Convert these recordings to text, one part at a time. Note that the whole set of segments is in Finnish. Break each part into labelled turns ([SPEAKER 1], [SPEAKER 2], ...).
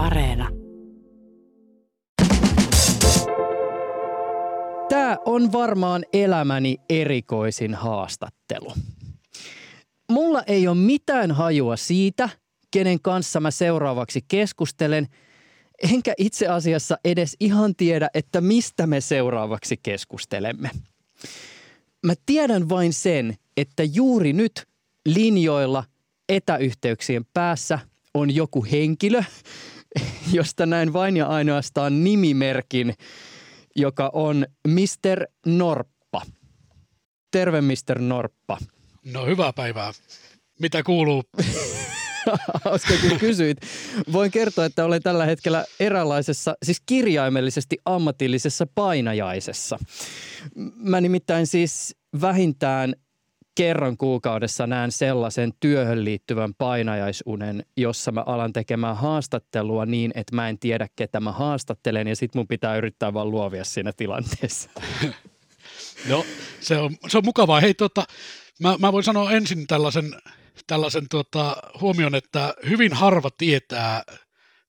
[SPEAKER 1] Areena.
[SPEAKER 2] Tämä on varmaan elämäni erikoisin haastattelu. Mulla ei ole mitään hajua siitä, kenen kanssa mä seuraavaksi keskustelen, enkä itse asiassa edes ihan tiedä, että mistä me seuraavaksi keskustelemme. Mä tiedän vain sen, että juuri nyt linjoilla etäyhteyksien päässä on joku henkilö, josta näin vain ja ainoastaan nimimerkin, joka on Mr. Norppa. Terve Mr. Norppa.
[SPEAKER 3] No hyvää päivää. Mitä kuuluu?
[SPEAKER 2] Hauska, kun kysyit. Voin kertoa, että olen tällä hetkellä eräänlaisessa, siis kirjaimellisesti ammatillisessa painajaisessa. Mä nimittäin siis vähintään kerran kuukaudessa näen sellaisen työhön liittyvän painajaisunen, jossa mä alan tekemään haastattelua niin, että mä en tiedä, ketä mä haastattelen ja sit mun pitää yrittää vaan luovia siinä tilanteessa.
[SPEAKER 3] No, se on, se on mukavaa. Hei, tota, mä, mä voin sanoa ensin tällaisen, tällaisen tota, huomion, että hyvin harva tietää,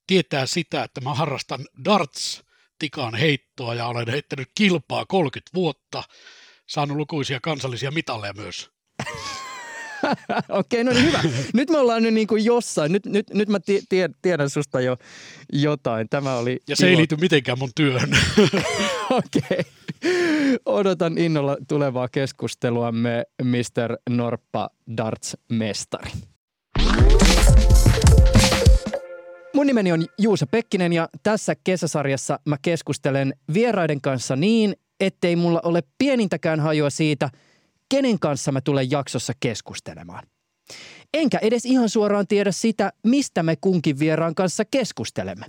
[SPEAKER 3] tietää sitä, että mä harrastan darts-tikan heittoa ja olen heittänyt kilpaa 30 vuotta, saanut lukuisia kansallisia mitalleja myös.
[SPEAKER 2] Okei, okay, no niin hyvä. Nyt me ollaan nyt niin kuin jossain. Nyt, nyt, nyt mä tie, tiedän susta jo jotain. Tämä oli
[SPEAKER 3] Ja se ilo. ei liity mitenkään mun työhön.
[SPEAKER 2] Okei. Okay. Odotan innolla tulevaa keskusteluamme Mr. Norppa Darts-mestari. Mun nimeni on Juusa Pekkinen ja tässä kesäsarjassa mä keskustelen vieraiden kanssa niin, ettei mulla ole pienintäkään hajua siitä – kenen kanssa mä tulen jaksossa keskustelemaan. Enkä edes ihan suoraan tiedä sitä, mistä me kunkin vieraan kanssa keskustelemme.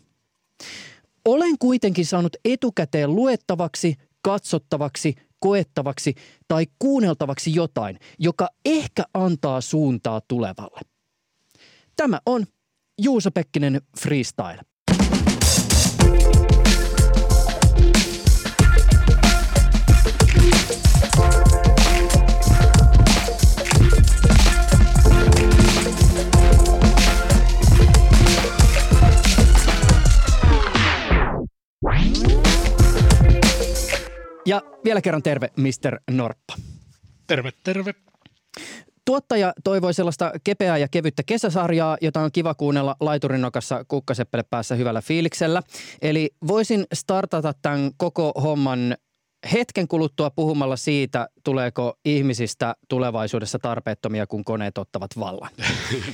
[SPEAKER 2] Olen kuitenkin saanut etukäteen luettavaksi, katsottavaksi, koettavaksi tai kuunneltavaksi jotain, joka ehkä antaa suuntaa tulevalle. Tämä on Juuso Pekkinen Freestyle. Ja vielä kerran terve, Mr. Norppa.
[SPEAKER 3] Terve, terve.
[SPEAKER 2] Tuottaja toivoi sellaista kepeää ja kevyttä kesäsarjaa, jota on kiva kuunnella laiturinokassa kukkaseppele päässä hyvällä fiiliksellä. Eli voisin startata tämän koko homman hetken kuluttua puhumalla siitä, tuleeko ihmisistä tulevaisuudessa tarpeettomia, kun koneet ottavat vallan.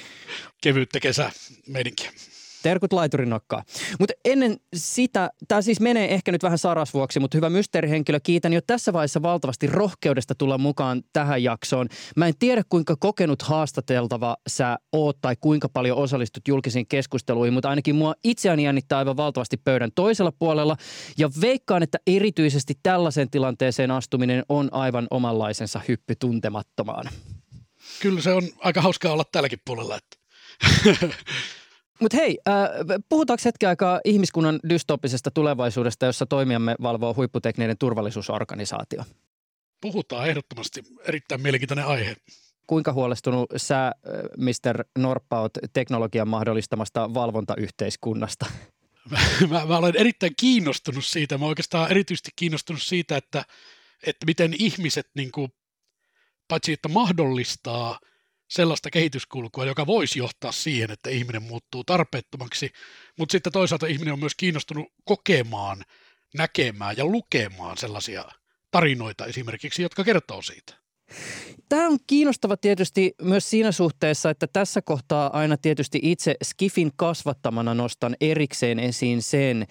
[SPEAKER 3] Kevyttä kesä meidinkin.
[SPEAKER 2] Terkut laiturin nokkaa. Mutta ennen sitä, tämä siis menee ehkä nyt vähän sarasvuoksi, mutta hyvä mysteerihenkilö, kiitän jo tässä vaiheessa valtavasti rohkeudesta tulla mukaan tähän jaksoon. Mä en tiedä, kuinka kokenut haastateltava sä oot tai kuinka paljon osallistut julkisiin keskusteluihin, mutta ainakin mua itseäni jännittää aivan valtavasti pöydän toisella puolella. Ja veikkaan, että erityisesti tällaiseen tilanteeseen astuminen on aivan omanlaisensa hyppy tuntemattomaan.
[SPEAKER 3] Kyllä se on aika hauskaa olla tälläkin puolella. Että.
[SPEAKER 2] Mutta hei, äh, puhutaanko hetken aikaa ihmiskunnan dystopisesta tulevaisuudesta, jossa toimijamme valvoo huipputekninen turvallisuusorganisaatio?
[SPEAKER 3] Puhutaan ehdottomasti. Erittäin mielenkiintoinen aihe.
[SPEAKER 2] Kuinka huolestunut sä, äh, Mr. Norppa, oot teknologian mahdollistamasta valvontayhteiskunnasta?
[SPEAKER 3] Mä, mä, mä olen erittäin kiinnostunut siitä. Mä oikeastaan erityisesti kiinnostunut siitä, että, että miten ihmiset niin kuin, paitsi että mahdollistaa – sellaista kehityskulkua, joka voisi johtaa siihen, että ihminen muuttuu tarpeettomaksi, mutta sitten toisaalta ihminen on myös kiinnostunut kokemaan, näkemään ja lukemaan sellaisia tarinoita esimerkiksi, jotka kertoo siitä.
[SPEAKER 2] Tämä on kiinnostava tietysti myös siinä suhteessa, että tässä kohtaa aina tietysti itse Skifin kasvattamana nostan erikseen esiin sen,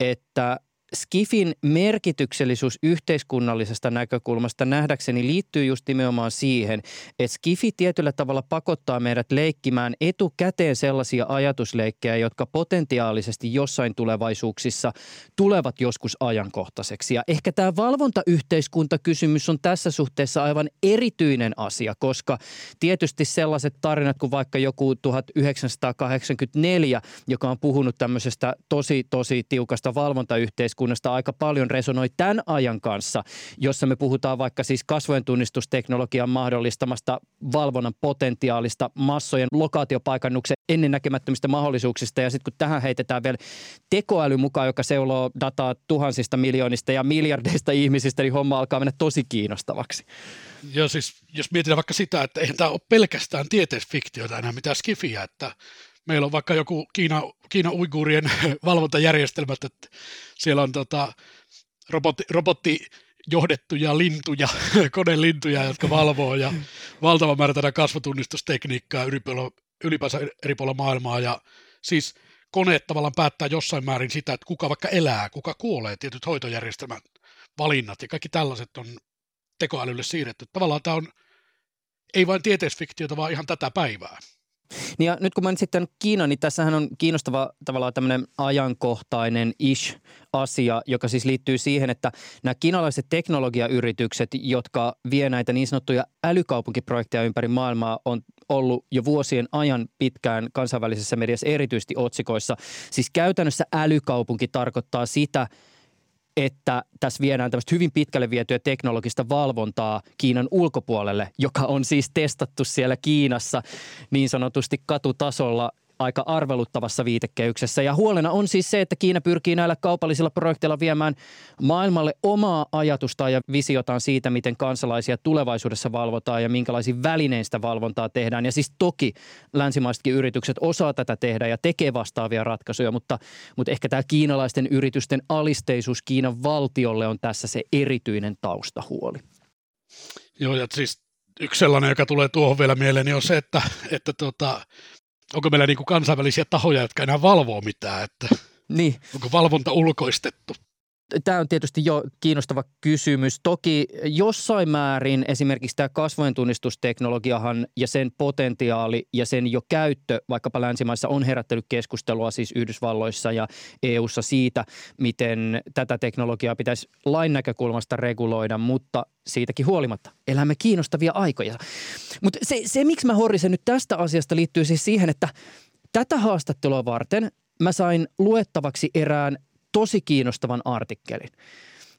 [SPEAKER 2] että Skifin merkityksellisyys yhteiskunnallisesta näkökulmasta nähdäkseni liittyy just nimenomaan siihen, että Skifi tietyllä tavalla pakottaa meidät leikkimään etukäteen sellaisia ajatusleikkejä, jotka potentiaalisesti jossain tulevaisuuksissa tulevat joskus ajankohtaiseksi. Ja ehkä tämä valvontayhteiskuntakysymys on tässä suhteessa aivan erityinen asia, koska tietysti sellaiset tarinat kuin vaikka joku 1984, joka on puhunut tämmöisestä tosi, tosi tiukasta valvontayhteiskunnasta, yhteiskunnasta aika paljon resonoi tämän ajan kanssa, jossa me puhutaan vaikka siis kasvojen tunnistusteknologian mahdollistamasta valvonnan potentiaalista, massojen lokaatiopaikannuksen ennennäkemättömistä mahdollisuuksista ja sitten kun tähän heitetään vielä tekoäly mukaan, joka seuloo dataa tuhansista miljoonista ja miljardeista ihmisistä, niin homma alkaa mennä tosi kiinnostavaksi.
[SPEAKER 3] Joo, siis jos mietitään vaikka sitä, että eihän tämä ole pelkästään tieteisfiktiota enää mitään skifiä, että meillä on vaikka joku Kiina, Kiina uiguurien valvontajärjestelmät, että siellä on tota, robotti, robotti johdettuja lintuja, konelintuja, jotka valvoo ja valtava määrä tätä kasvotunnistustekniikkaa ylipäänsä eri puolilla maailmaa ja siis koneet tavallaan päättää jossain määrin sitä, että kuka vaikka elää, kuka kuolee, tietyt hoitojärjestelmät, valinnat ja kaikki tällaiset on tekoälylle siirretty. Tavallaan tämä on ei vain tieteisfiktiota, vaan ihan tätä päivää.
[SPEAKER 2] Niin ja nyt kun mainitsit tämän Kiinan, niin tässähän on kiinnostava tavallaan tämmöinen ajankohtainen ish asia, joka siis liittyy siihen, että nämä kiinalaiset teknologiayritykset, jotka vie näitä niin sanottuja älykaupunkiprojekteja ympäri maailmaa, on ollut jo vuosien ajan pitkään kansainvälisessä mediassa erityisesti otsikoissa. Siis käytännössä älykaupunki tarkoittaa sitä, että tässä viedään tämmöistä hyvin pitkälle vietyä teknologista valvontaa Kiinan ulkopuolelle, joka on siis testattu siellä Kiinassa niin sanotusti katutasolla aika arveluttavassa viitekehyksessä. Ja huolena on siis se, että Kiina pyrkii näillä kaupallisilla projekteilla viemään maailmalle omaa ajatusta ja visiotaan siitä, miten kansalaisia tulevaisuudessa valvotaan ja minkälaisin välinein sitä valvontaa tehdään. Ja siis toki länsimaisetkin yritykset osaa tätä tehdä ja tekee vastaavia ratkaisuja, mutta, mutta ehkä tämä kiinalaisten yritysten alisteisuus Kiinan valtiolle on tässä se erityinen taustahuoli.
[SPEAKER 3] Joo, ja siis yksi sellainen, joka tulee tuohon vielä mieleen, niin on se, että, että tota, onko meillä niin kuin kansainvälisiä tahoja, jotka enää valvoo mitään, että niin. onko valvonta ulkoistettu?
[SPEAKER 2] Tämä on tietysti jo kiinnostava kysymys. Toki jossain määrin esimerkiksi tämä kasvojen tunnistusteknologiahan ja sen potentiaali ja sen jo käyttö vaikkapa länsimaissa on herättänyt keskustelua siis Yhdysvalloissa ja EUssa siitä, miten tätä teknologiaa pitäisi lain näkökulmasta reguloida, mutta siitäkin huolimatta elämme kiinnostavia aikoja. Mutta se, se, miksi mä horrisen nyt tästä asiasta liittyy siis siihen, että tätä haastattelua varten mä sain luettavaksi erään tosi kiinnostavan artikkelin.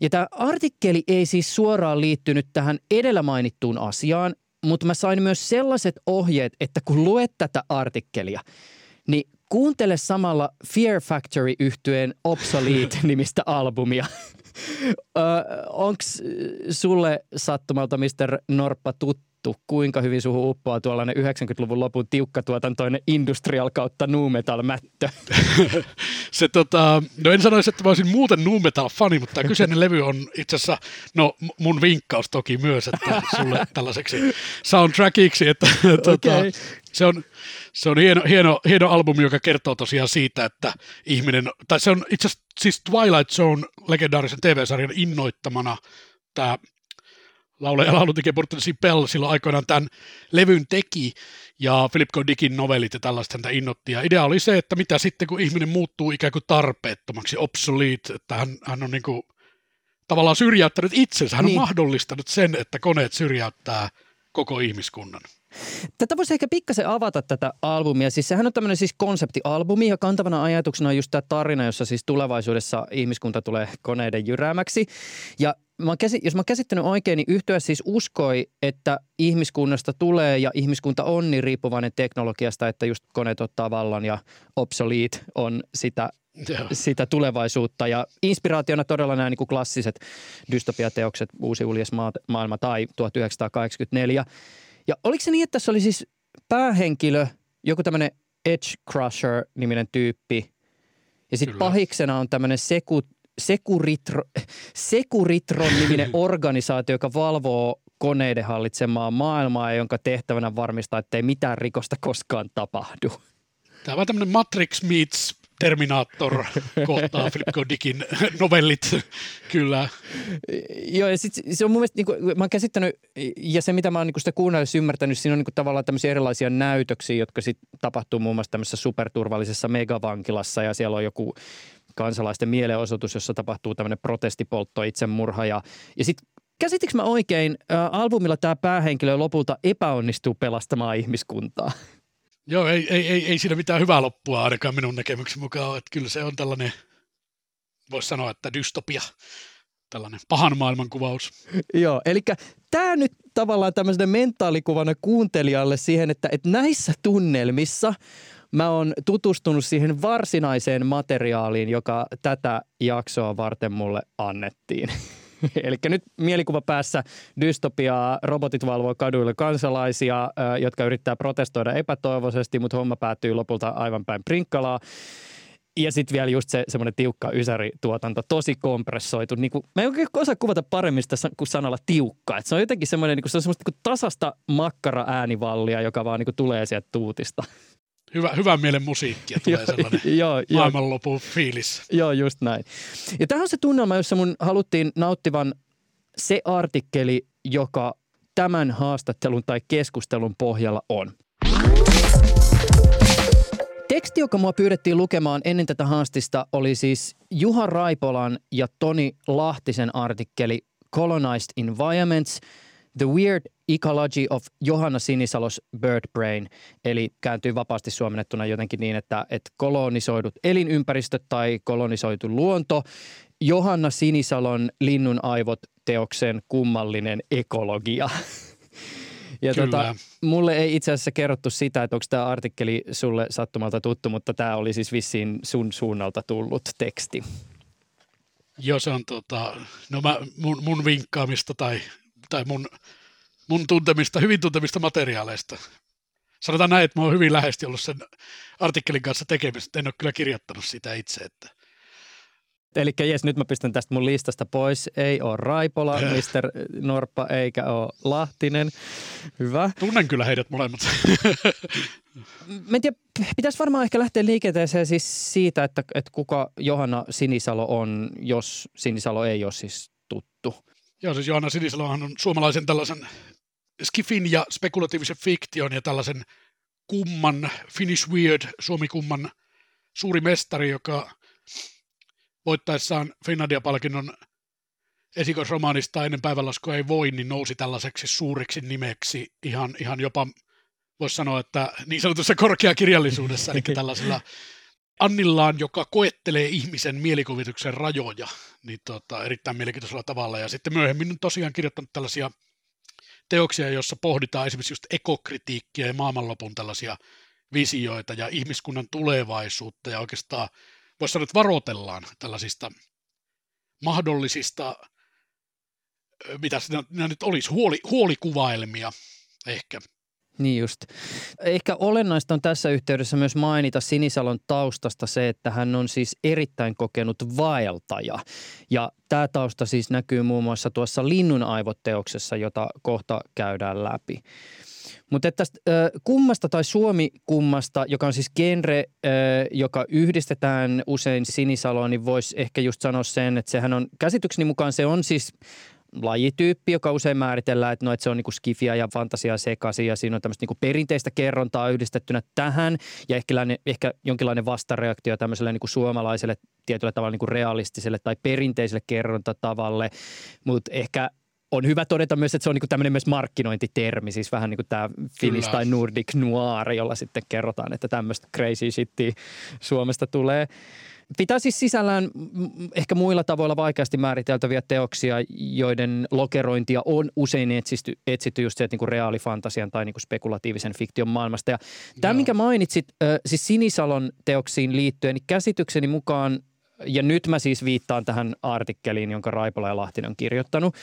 [SPEAKER 2] Ja tämä artikkeli ei siis suoraan liittynyt tähän edellä mainittuun asiaan, mutta mä sain myös sellaiset ohjeet, että kun luet tätä artikkelia, niin kuuntele samalla Fear Factory yhtyeen Obsolete-nimistä albumia. Onko sulle sattumalta Mr. Norppa tuttu? Vittu, kuinka hyvin suhu uppoaa tuollainen 90-luvun lopun tiukkatuotantoinen industrial kautta nu metal mättö?
[SPEAKER 3] se tota, no en sanoisi, että mä olisin muuten nu metal fani, mutta tämä kyseinen levy on itse asiassa, no mun vinkkaus toki myös, että sulle tällaiseksi soundtrackiksi, että tota, okay. se on, se on hieno, hieno, hieno albumi, joka kertoo tosiaan siitä, että ihminen, tai se on itse asiassa siis Twilight Zone legendaarisen TV-sarjan innoittamana tämä laulaja laulutekijä Portesi Pell silloin aikoinaan tämän levyn teki, ja Philip K. Dickin novellit ja tällaista häntä innotti. Ja idea oli se, että mitä sitten, kun ihminen muuttuu ikään kuin tarpeettomaksi, obsolete, että hän, hän on niin kuin tavallaan syrjäyttänyt itsensä. Hän niin. on mahdollistanut sen, että koneet syrjäyttää koko ihmiskunnan.
[SPEAKER 2] Tätä voisi ehkä pikkasen avata tätä albumia. Siis sehän on tämmöinen siis konseptialbumi ja kantavana ajatuksena on just tämä tarina, jossa siis tulevaisuudessa ihmiskunta tulee koneiden jyräämäksi. Ja mä käsi, jos mä käsittänyt oikein, niin yhtyä siis uskoi, että ihmiskunnasta tulee ja ihmiskunta on niin riippuvainen teknologiasta, että just koneet ottaa vallan ja obsolete on sitä sitä tulevaisuutta. Ja inspiraationa todella nämä niin kuin klassiset dystopiateokset, Uusi uljes maailma tai 1984. Ja oliko se niin, että tässä oli siis päähenkilö, joku tämmöinen Edge Crusher-niminen tyyppi, ja sitten pahiksena on tämmöinen Seku, Sekuritro, Sekuritron-niminen organisaatio, joka valvoo koneiden hallitsemaa maailmaa ja jonka tehtävänä varmistaa, että ei mitään rikosta koskaan tapahdu.
[SPEAKER 3] Tämä on vähän tämmöinen Matrix meets Terminator kohtaa Philip. Dickin novellit, kyllä.
[SPEAKER 2] Joo, ja sit se on mun mielestä, niin kuin, mä oon käsittänyt, ja se mitä mä oon niin sitä kuunnellessa ymmärtänyt, siinä on niin kuin, tavallaan tämmöisiä erilaisia näytöksiä, jotka sitten tapahtuu muun muassa tämmöisessä superturvallisessa megavankilassa, ja siellä on joku kansalaisten mielenosoitus, jossa tapahtuu tämmöinen protestipoltto, itsemurha, ja, ja sitten käsitikö mä oikein, ä, albumilla tämä päähenkilö lopulta epäonnistuu pelastamaan ihmiskuntaa?
[SPEAKER 3] Joo, ei, ei, ei, ei siinä mitään hyvää loppua ainakaan minun näkemyksen mukaan että kyllä se on tällainen voisi sanoa, että dystopia, tällainen pahan maailman kuvaus.
[SPEAKER 2] Joo, eli tämä nyt tavallaan tämmöisenä mentaalikuvana kuuntelijalle siihen, että, että näissä tunnelmissa mä oon tutustunut siihen varsinaiseen materiaaliin, joka tätä jaksoa varten mulle annettiin. Eli nyt mielikuva päässä dystopiaa, robotit valvoo kaduille kansalaisia, jotka yrittää protestoida epätoivoisesti, mutta homma päättyy lopulta aivan päin prinkkalaa. Ja sitten vielä just se semmoinen tiukka ysärituotanto, tosi kompressoitu. Niin kuin, mä en oikein osaa kuvata paremmin sitä kuin sanalla tiukka. Et se on jotenkin semmoinen, niin kuin, se on semmoista niin tasasta makkara-äänivallia, joka vaan niin tulee sieltä tuutista.
[SPEAKER 3] Hyvä, hyvän mielen musiikkia tulee sellainen joo, maailmanlopun fiilis.
[SPEAKER 2] Joo, just näin. Ja tämä on se tunnelma, jossa mun haluttiin nauttivan se artikkeli, joka tämän haastattelun tai keskustelun pohjalla on. Teksti, joka mua pyydettiin lukemaan ennen tätä haastista, oli siis Juha Raipolan ja Toni Lahtisen artikkeli Colonized Environments – The Weird Ecology of Johanna Sinisalos Bird Brain, eli kääntyy vapaasti suomennettuna jotenkin niin, että, että kolonisoidut elinympäristöt tai kolonisoitu luonto, Johanna Sinisalon Linnun aivot teoksen kummallinen ekologia. Ja tota, Kyllä. tota, mulle ei itse asiassa kerrottu sitä, että onko tämä artikkeli sulle sattumalta tuttu, mutta tämä oli siis vissiin sun suunnalta tullut teksti.
[SPEAKER 3] Joo, se on tota, no mä, mun, mun vinkkaamista tai, tai mun, mun tuntemista, hyvin tuntemista materiaaleista. Sanotaan näin, että mä oon hyvin läheisesti ollut sen artikkelin kanssa tekemistä. En ole kyllä kirjoittanut sitä itse, että
[SPEAKER 2] Eli jes, nyt mä pistän tästä mun listasta pois. Ei ole Raipola, Mr. Norppa, eikä ole Lahtinen. Hyvä.
[SPEAKER 3] Tunnen kyllä heidät molemmat.
[SPEAKER 2] Mä en tiedä, pitäisi varmaan ehkä lähteä liikenteeseen siis siitä, että, että kuka Johanna Sinisalo on, jos Sinisalo ei ole siis tuttu.
[SPEAKER 3] Joo, siis Johanna Sinisalohan on suomalaisen tällaisen skifin ja spekulatiivisen fiktion ja tällaisen kumman, Finnish Weird, Suomi-kumman suuri mestari, joka voittaessaan Finlandia-palkinnon esikoisromaanista ennen päivänlaskua ei voi, niin nousi tällaiseksi suuriksi nimeksi ihan, ihan jopa, voisi sanoa, että niin sanotussa korkeakirjallisuudessa, eli tällaisella Annillaan, joka koettelee ihmisen mielikuvituksen rajoja, niin tota, erittäin mielenkiintoisella tavalla. Ja sitten myöhemmin on tosiaan kirjoittanut tällaisia teoksia, joissa pohditaan esimerkiksi just ekokritiikkiä ja maailmanlopun tällaisia visioita ja ihmiskunnan tulevaisuutta ja oikeastaan voisi sanoa, että varoitellaan tällaisista mahdollisista, mitä nämä nyt olisi, huoli, huolikuvailmia ehkä.
[SPEAKER 2] Niin just. Ehkä olennaista on tässä yhteydessä myös mainita Sinisalon taustasta se, että hän on siis erittäin kokenut vaeltaja. Ja tämä tausta siis näkyy muun muassa tuossa Linnun aivotteoksessa, jota kohta käydään läpi. Mutta tästä kummasta tai Suomi-kummasta, joka on siis genre, joka yhdistetään usein Sinisaloon, niin voisi ehkä just sanoa sen, että sehän on käsitykseni mukaan se on siis lajityyppi, joka usein määritellään, että, no, että se on niin skifia ja fantasiaa sekaisin ja siinä on tämmöistä niin perinteistä kerrontaa yhdistettynä tähän ja ehkä, ehkä jonkinlainen vastareaktio tämmöiselle niin suomalaiselle tietyllä tavalla niin realistiselle tai perinteiselle kerrontatavalle, mutta ehkä on hyvä todeta myös, että se on niin tämmöinen myös markkinointitermi, siis vähän niin kuin tämä Finnish tai Nordic Noir, jolla sitten kerrotaan, että tämmöistä crazy shittia Suomesta tulee. Pitää siis sisällään ehkä muilla tavoilla vaikeasti määriteltäviä teoksia, joiden lokerointia on usein etsitty, etsitty just sieltä niin kuin reaalifantasian tai niin kuin spekulatiivisen fiktion maailmasta. Ja tämä, minkä mainitsit, siis Sinisalon teoksiin liittyen, niin käsitykseni mukaan ja nyt mä siis viittaan tähän artikkeliin, jonka Raipola ja Lahtinen on kirjoittanut,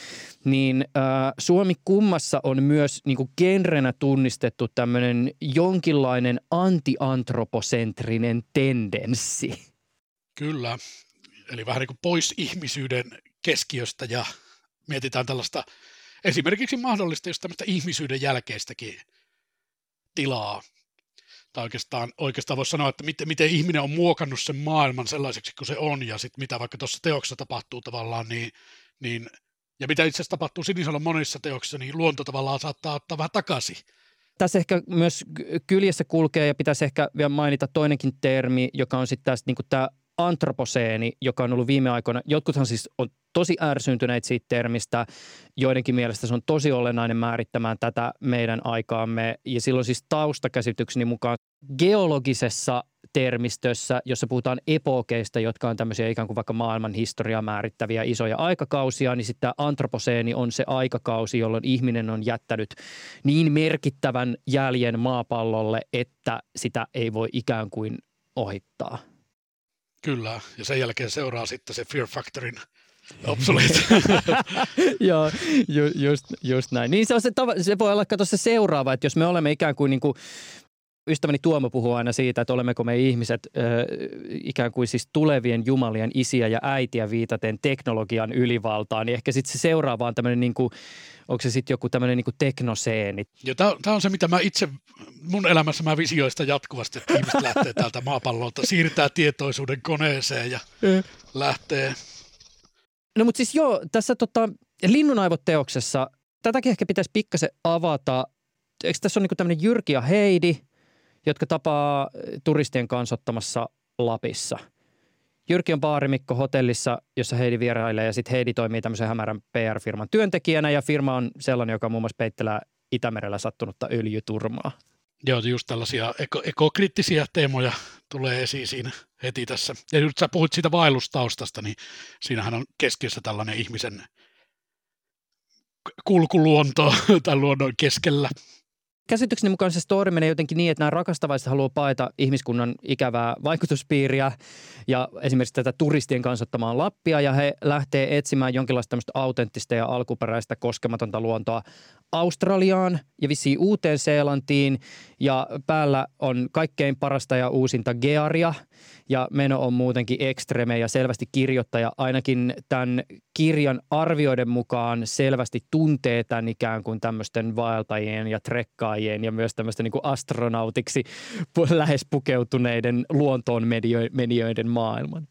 [SPEAKER 2] niin äh, Suomi kummassa on myös niin kuin genrenä tunnistettu tämmöinen jonkinlainen antiantroposentrinen tendenssi.
[SPEAKER 3] Kyllä, eli vähän niin kuin pois ihmisyyden keskiöstä ja mietitään tällaista esimerkiksi mahdollista just tämmöistä ihmisyyden jälkeistäkin tilaa tai oikeastaan, oikeastaan voisi sanoa, että miten, miten ihminen on muokannut sen maailman sellaiseksi kuin se on, ja sitten mitä vaikka tuossa teoksessa tapahtuu tavallaan, niin, niin ja mitä itse asiassa tapahtuu Sinisalon monissa teoksissa, niin luonto tavallaan saattaa ottaa vähän takaisin.
[SPEAKER 2] Tässä ehkä myös kyljessä kulkee ja pitäisi ehkä vielä mainita toinenkin termi, joka on sitten niin tämä antroposeeni, joka on ollut viime aikoina, jotkuthan siis on tosi ärsyntyneitä siitä termistä, joidenkin mielestä se on tosi olennainen määrittämään tätä meidän aikaamme. Ja silloin siis taustakäsitykseni mukaan geologisessa termistössä, jossa puhutaan epokeista, jotka on tämmöisiä ikään kuin vaikka maailman historiaa määrittäviä isoja aikakausia, niin sitten tämä antroposeeni on se aikakausi, jolloin ihminen on jättänyt niin merkittävän jäljen maapallolle, että sitä ei voi ikään kuin ohittaa.
[SPEAKER 3] Kyllä, ja sen jälkeen seuraa sitten se Fear Factorin obsolete.
[SPEAKER 2] Joo, ju, just, just näin. Niin se, on se, se voi olla kato se seuraava, että jos me olemme ikään kuin, niin kuin ystäväni Tuomo puhuu aina siitä, että olemmeko me ihmiset ö, ikään kuin siis tulevien jumalien isiä ja äitiä viitaten teknologian ylivaltaan, niin ehkä sitten se seuraava on tämmöinen niin kuin, onko se sitten joku tämmöinen niin teknoseeni?
[SPEAKER 3] Tämä on se, mitä mä itse, mun elämässä mä visioista jatkuvasti, että ihmiset lähtee täältä maapallolta, siirtää tietoisuuden koneeseen ja lähtee.
[SPEAKER 2] No mutta siis joo, tässä tota, Linnunaivot-teoksessa, tätäkin ehkä pitäisi pikkasen avata. Eikö tässä ole niin tämmöinen Jyrki ja Heidi, jotka tapaa turistien kansottamassa Lapissa – Jyrki on baarimikko hotellissa, jossa Heidi vierailee ja sitten Heidi toimii tämmöisen hämärän PR-firman työntekijänä ja firma on sellainen, joka muun muassa peittelee Itämerellä sattunutta öljyturmaa.
[SPEAKER 3] Joo, just tällaisia eko- ekokriittisiä teemoja tulee esiin siinä heti tässä. Ja nyt sä puhuit siitä vaellustaustasta, niin siinähän on keskiössä tällainen ihmisen kulkuluonto tai luonnon keskellä
[SPEAKER 2] käsitykseni mukaan se story menee jotenkin niin, että nämä rakastavaiset haluaa paeta ihmiskunnan ikävää vaikutuspiiriä ja esimerkiksi tätä turistien kansottamaan Lappia ja he lähtee etsimään jonkinlaista tämmöistä autenttista ja alkuperäistä koskematonta luontoa Australiaan ja vissiin Uuteen-Seelantiin ja päällä on kaikkein parasta ja uusinta gearia. Ja meno on muutenkin ekstreme ja selvästi kirjoittaja. Ainakin tämän kirjan arvioiden mukaan selvästi tuntee tämän ikään kuin tämmöisten vaeltajien ja trekkaajien ja myös tämmöisten niin astronautiksi lähes pukeutuneiden luontoon medioiden maailman.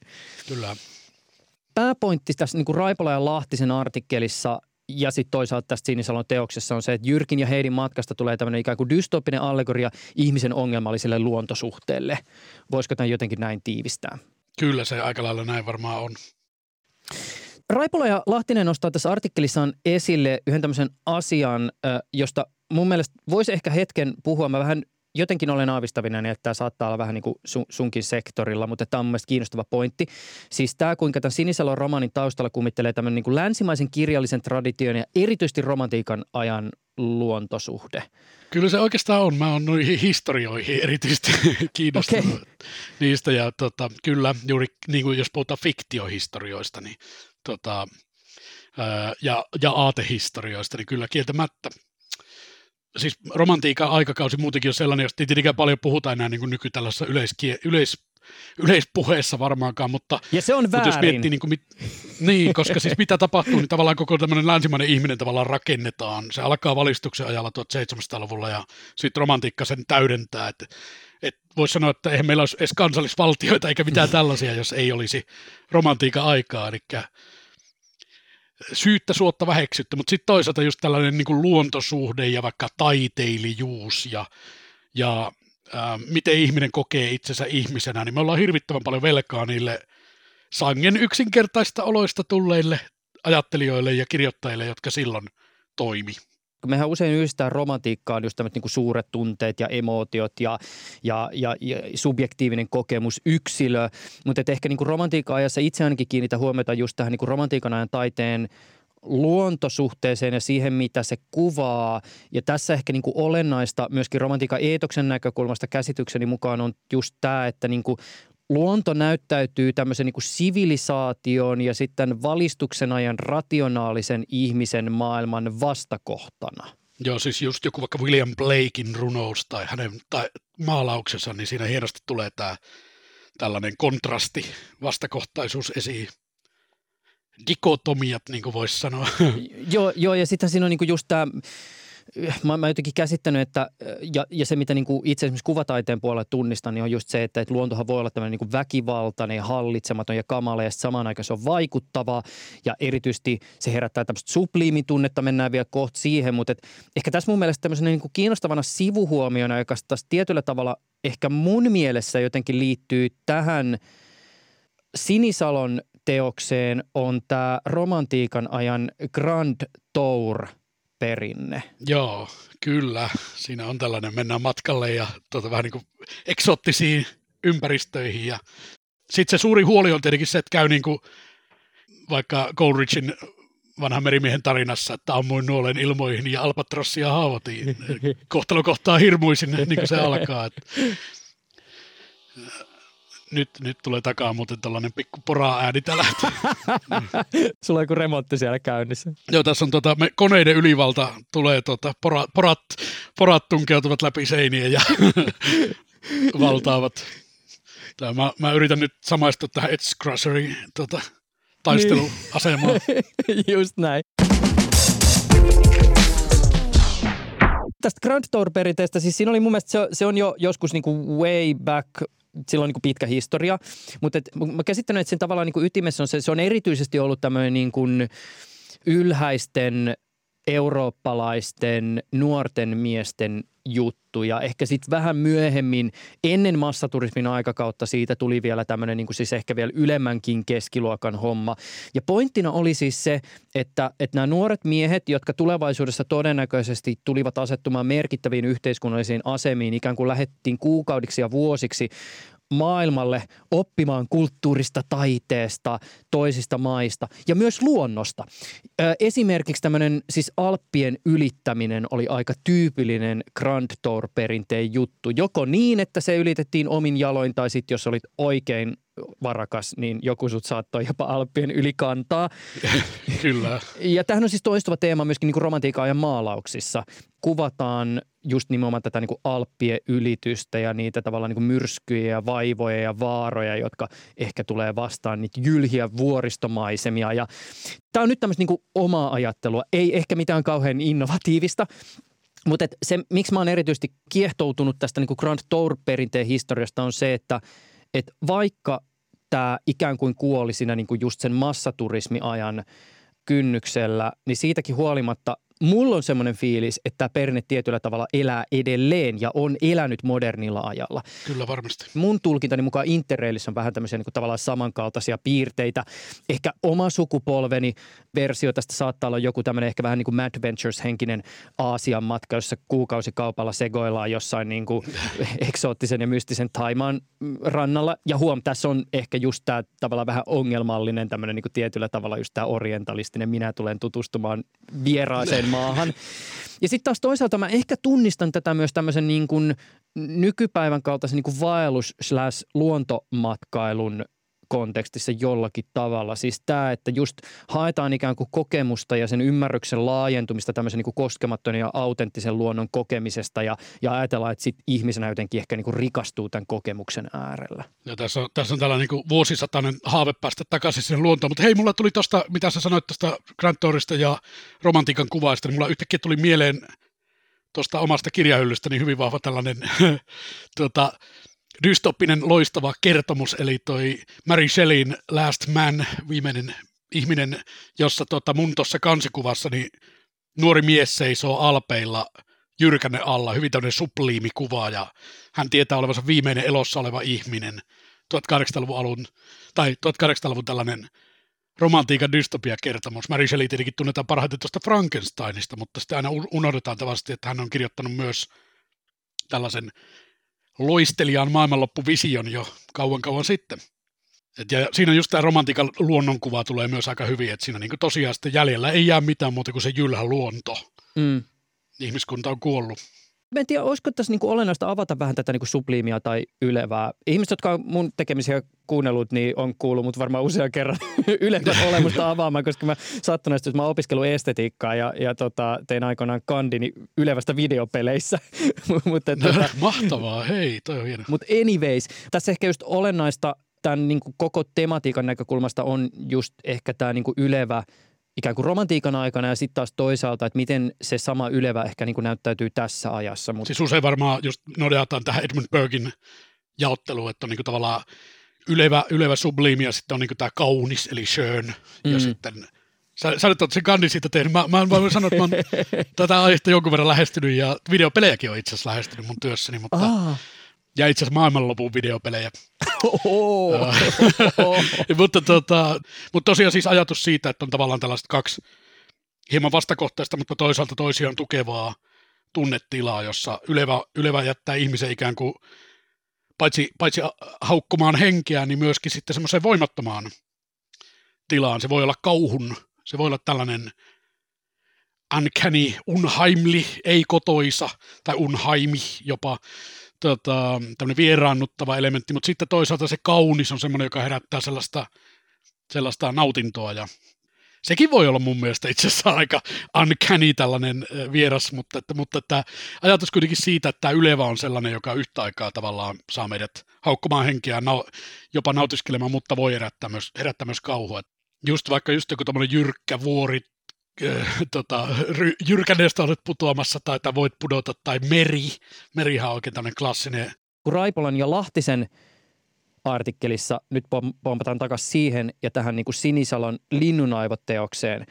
[SPEAKER 3] Kyllä.
[SPEAKER 2] Pääpointti tässä niin kuin Raipola ja Lahtisen artikkelissa ja sitten toisaalta tästä Sinisalon teoksessa on se, että Jyrkin ja Heidin matkasta tulee tämmöinen ikään kuin dystopinen allegoria ihmisen ongelmalliselle luontosuhteelle. Voisiko tämän jotenkin näin tiivistää?
[SPEAKER 3] Kyllä se aika lailla näin varmaan on.
[SPEAKER 2] Raipola ja Lahtinen nostaa tässä artikkelissaan esille yhden tämmöisen asian, josta mun mielestä voisi ehkä hetken puhua. Mä vähän jotenkin olen aavistavinen, että tämä saattaa olla vähän niin kuin sun, sunkin sektorilla, mutta tämä on mielestäni kiinnostava pointti. Siis tämä, kuinka tämän Sinisalon romaanin taustalla kummittelee tämmöinen niin kuin länsimaisen kirjallisen tradition ja erityisesti romantiikan ajan luontosuhde.
[SPEAKER 3] Kyllä se oikeastaan on. Mä oon noihin historioihin erityisesti kiinnostunut okay. niistä. Ja tota, kyllä, juuri niin kuin jos puhutaan fiktiohistorioista, niin tota, ja, ja aatehistorioista, niin kyllä kieltämättä siis romantiikan aikakausi muutenkin on sellainen, josta tietenkään paljon puhutaan enää niin kuin nyky tällaisessa yleiskie, yleis, yleispuheessa varmaankaan, mutta,
[SPEAKER 2] ja se on
[SPEAKER 3] mutta
[SPEAKER 2] väärin.
[SPEAKER 3] jos miettii, niin, kuin mit, niin, koska siis mitä tapahtuu, niin tavallaan koko tämmöinen länsimainen ihminen tavallaan rakennetaan. Se alkaa valistuksen ajalla 1700-luvulla ja sitten romantiikka sen täydentää, että et voisi sanoa, että eihän meillä olisi edes kansallisvaltioita eikä mitään tällaisia, jos ei olisi romantiikan aikaa, eli syyttä suotta väheksyttä, mutta sitten toisaalta just tällainen niin kuin luontosuhde ja vaikka taiteilijuus ja, ja ää, miten ihminen kokee itsensä ihmisenä, niin me ollaan hirvittävän paljon velkaa niille sangen yksinkertaista oloista tulleille ajattelijoille ja kirjoittajille, jotka silloin toimi
[SPEAKER 2] mehän usein yhdistää romantiikkaan just tämmöiset niin suuret tunteet ja emootiot ja, ja, ja, ja subjektiivinen kokemus, yksilö. Mutta ehkä niin romantiikan ajassa itse ainakin kiinnitä huomiota just tähän niin romantiikan ajan taiteen luontosuhteeseen ja siihen, mitä se kuvaa. Ja tässä ehkä niin kuin olennaista myöskin romantiikan eetoksen näkökulmasta käsitykseni mukaan on just tämä, että niin kuin luonto näyttäytyy tämmöisen niin kuin sivilisaation ja sitten valistuksen ajan rationaalisen ihmisen maailman vastakohtana.
[SPEAKER 3] Joo, siis just joku vaikka William Blakein runous tai hänen tai maalauksessa, niin siinä hienosti tulee tämä tällainen kontrasti, vastakohtaisuus esiin. Dikotomiat, niin kuin voisi sanoa.
[SPEAKER 2] Joo, joo ja sitten siinä on niin kuin just tämä mä, mä jotenkin käsittänyt, että ja, ja se mitä niin kuin itse esimerkiksi kuvataiteen puolella tunnistan, niin on just se, että, että luontohan voi olla tämmöinen niin kuin väkivaltainen, hallitsematon ja kamala ja samaan aikaan se on vaikuttava ja erityisesti se herättää tämmöistä subliimin tunnetta, mennään vielä kohta siihen, mutta et ehkä tässä mun mielestä tämmöisenä niin kuin kiinnostavana sivuhuomiona, joka taas tietyllä tavalla ehkä mun mielessä jotenkin liittyy tähän Sinisalon teokseen on tämä romantiikan ajan Grand Tour – perinne.
[SPEAKER 3] Joo, kyllä. Siinä on tällainen, mennään matkalle ja tuota, vähän niin kuin eksoottisiin ympäristöihin. Ja sitten se suuri huoli on tietenkin se, että käy niin kuin vaikka Coleridgein vanhan merimiehen tarinassa, että ammuin nuolen ilmoihin ja albatrossia haavoitiin. Kohtalo kohtaa hirmuisin, niin kuin se alkaa. Että nyt, nyt tulee takaa muuten tällainen pikku pora ääni täällä.
[SPEAKER 2] Sulla on joku remontti siellä käynnissä.
[SPEAKER 3] Joo, tässä on tota, me, koneiden ylivalta, tulee tota, pora, porat, porat tunkeutuvat läpi seinien ja valtaavat. Tää, mä, mä, yritän nyt samaistua tähän Edge Crusherin tota, taisteluasemaan.
[SPEAKER 2] Just näin. Tästä Grand Tour-perinteestä, siis siinä oli mun mielestä, se, se on jo joskus niin kuin way back sillä on niin pitkä historia, mutta et, mä käsittänyt, että sen tavallaan niin ytimessä on se, se on erityisesti ollut tämmöinen niin kuin ylhäisten eurooppalaisten nuorten miesten juttu ja ehkä sitten vähän myöhemmin ennen massaturismin aikakautta siitä tuli vielä tämmöinen niin siis ehkä vielä ylemmänkin keskiluokan homma. Ja pointtina oli siis se, että, että nämä nuoret miehet, jotka tulevaisuudessa todennäköisesti tulivat asettumaan merkittäviin yhteiskunnallisiin asemiin, ikään kuin lähettiin kuukaudiksi ja vuosiksi maailmalle oppimaan kulttuurista, taiteesta, toisista maista ja myös luonnosta. Esimerkiksi tämmöinen siis Alppien ylittäminen oli aika tyypillinen Grand Tour-perinteen juttu. Joko niin, että se ylitettiin omin jaloin tai sitten jos olit oikein varakas, niin joku sut saattoi jopa Alppien ylikantaa.
[SPEAKER 3] Kyllä.
[SPEAKER 2] Ja tähän on siis toistuva teema myöskin niin romantiikan ja maalauksissa. Kuvataan just nimenomaan tätä niin Alppien ylitystä ja niitä tavallaan niin myrskyjä ja vaivoja ja vaaroja, jotka ehkä tulee vastaan niitä jylhiä vuoristomaisemia. Ja tämä on nyt tämmöistä niin omaa ajattelua, ei ehkä mitään kauhean innovatiivista, mutta se, miksi mä oon erityisesti kiehtoutunut tästä niin Grand Tour-perinteen historiasta on se, että – että vaikka tämä ikään kuin kuoli siinä niin kuin just sen massaturismiajan kynnyksellä, niin siitäkin huolimatta mulla on semmoinen fiilis, että tämä perinne tietyllä tavalla elää edelleen ja on elänyt modernilla ajalla.
[SPEAKER 3] Kyllä varmasti.
[SPEAKER 2] Mun tulkintani mukaan Interrailissa on vähän tämmöisiä niin kuin tavallaan samankaltaisia piirteitä. Ehkä oma sukupolveni versio tästä saattaa olla joku tämmöinen ehkä vähän niin kuin Mad Ventures-henkinen Aasian matka, jossa kuukausikaupalla segoillaan jossain niin kuin eksoottisen ja mystisen Taimaan rannalla. Ja huom, tässä on ehkä just tämä tavallaan vähän ongelmallinen tämmöinen niin kuin tietyllä tavalla just tämä orientalistinen. Minä tulen tutustumaan vieraaseen uuteen maahan. Ja sitten taas toisaalta mä ehkä tunnistan tätä myös tämmöisen niin kuin nykypäivän kaltaisen niin kuin vaellus luontomatkailun kontekstissa jollakin tavalla. Siis tämä, että just haetaan ikään kuin kokemusta ja sen ymmärryksen laajentumista tämmöisen niin koskemattoman ja autenttisen luonnon kokemisesta ja, ja ajatellaan, että sit ihmisenä jotenkin ehkä niin rikastuu tämän kokemuksen äärellä.
[SPEAKER 3] Ja tässä on, tässä on tällainen niin vuosisatainen haave päästä takaisin sinne luontoon, mutta hei, mulla tuli tuosta, mitä sä sanoit tuosta Grand Tourista ja romantiikan kuvaista, niin mulla yhtäkkiä tuli mieleen tuosta omasta kirjahyllystä niin hyvin vahva tällainen tuota, dystoppinen loistava kertomus, eli toi Mary Shelleyin Last Man, viimeinen ihminen, jossa tota mun tuossa kansikuvassa niin nuori mies seisoo alpeilla jyrkänne alla, hyvin tämmöinen subliimi kuva, ja hän tietää olevansa viimeinen elossa oleva ihminen, 1800-luvun alun, tai 1800-luvun tällainen romantiikan dystopia-kertomus. Mary Shelley tietenkin tunnetaan parhaiten tuosta Frankensteinista, mutta sitten aina unohdetaan tavasti, että hän on kirjoittanut myös tällaisen loistelijan maailmanloppuvision jo kauan kauan sitten. Et ja siinä just tämä romantiikan luonnonkuva tulee myös aika hyvin, että siinä niinku tosiaan sitten jäljellä ei jää mitään muuta kuin se jylhä luonto. Mm. Ihmiskunta on kuollut.
[SPEAKER 2] Mä en tiedä, olisiko tässä niinku olennaista avata vähän tätä niinku subliimia tai ylevää. Ihmiset, jotka on mun tekemisiä kuunnellut, niin on kuullut mut varmaan usean kerran ylevän olemusta avaamaan, koska mä sattuneesti, että mä opiskellut estetiikkaa ja, ja tota, tein aikoinaan kandini ylevästä videopeleissä.
[SPEAKER 3] mutta, tota, Mahtavaa, hei, toi on hieno.
[SPEAKER 2] Mutta anyways, tässä ehkä just olennaista tämän niin kuin koko tematiikan näkökulmasta on just ehkä tämä niin kuin ylevä – ikään kuin romantiikan aikana ja sitten taas toisaalta, että miten se sama ylevä ehkä niin kuin näyttäytyy tässä ajassa.
[SPEAKER 3] Mutta... Siis usein varmaan just nodeataan tähän Edmund Burkein jaotteluun, että on niin kuin tavallaan ylevä, ylevä subliimi ja sitten on niin kuin tämä kaunis eli schön mm. ja sitten Sä, sä nyt oot sen kannin siitä tehnyt. Mä, mä, mä sanoa, että mä oon tätä aihetta jonkun verran lähestynyt ja videopelejäkin on itse asiassa lähestynyt mun työssäni, mutta ah ja itse asiassa maailmanlopun videopelejä. mutta, tota, mutta tosiaan siis ajatus siitä, että on tavallaan tällaista kaksi hieman vastakohtaista, mutta toisaalta toisiaan tukevaa tunnetilaa, jossa ylevä, ylevä jättää ihmisen ikään kuin paitsi, paitsi haukkumaan henkeä, niin myöskin sitten semmoiseen voimattomaan tilaan. Se voi olla kauhun, se voi olla tällainen uncanny, unheimli, ei kotoisa, tai unhaimi jopa, tota, tämmöinen vieraannuttava elementti, mutta sitten toisaalta se kaunis on semmoinen, joka herättää sellaista, sellaista nautintoa ja sekin voi olla mun mielestä itse asiassa aika uncanny tällainen vieras, mutta, että, mutta että ajatus kuitenkin siitä, että tämä ylevä on sellainen, joka yhtä aikaa tavallaan saa meidät haukkumaan henkeä, jopa nautiskelemaan, mutta voi herättää myös, herättää myös kauhua. Just vaikka just joku tämmöinen jyrkkä vuori, äh, tota, jyrkänneestä olet putoamassa tai, tai voit pudota, tai meri. Merihan on oikein tämmöinen klassinen.
[SPEAKER 2] Kun Raipolan ja Lahtisen artikkelissa, nyt pompataan takaisin siihen ja tähän niin kuin Sinisalon linnunaivoteokseen,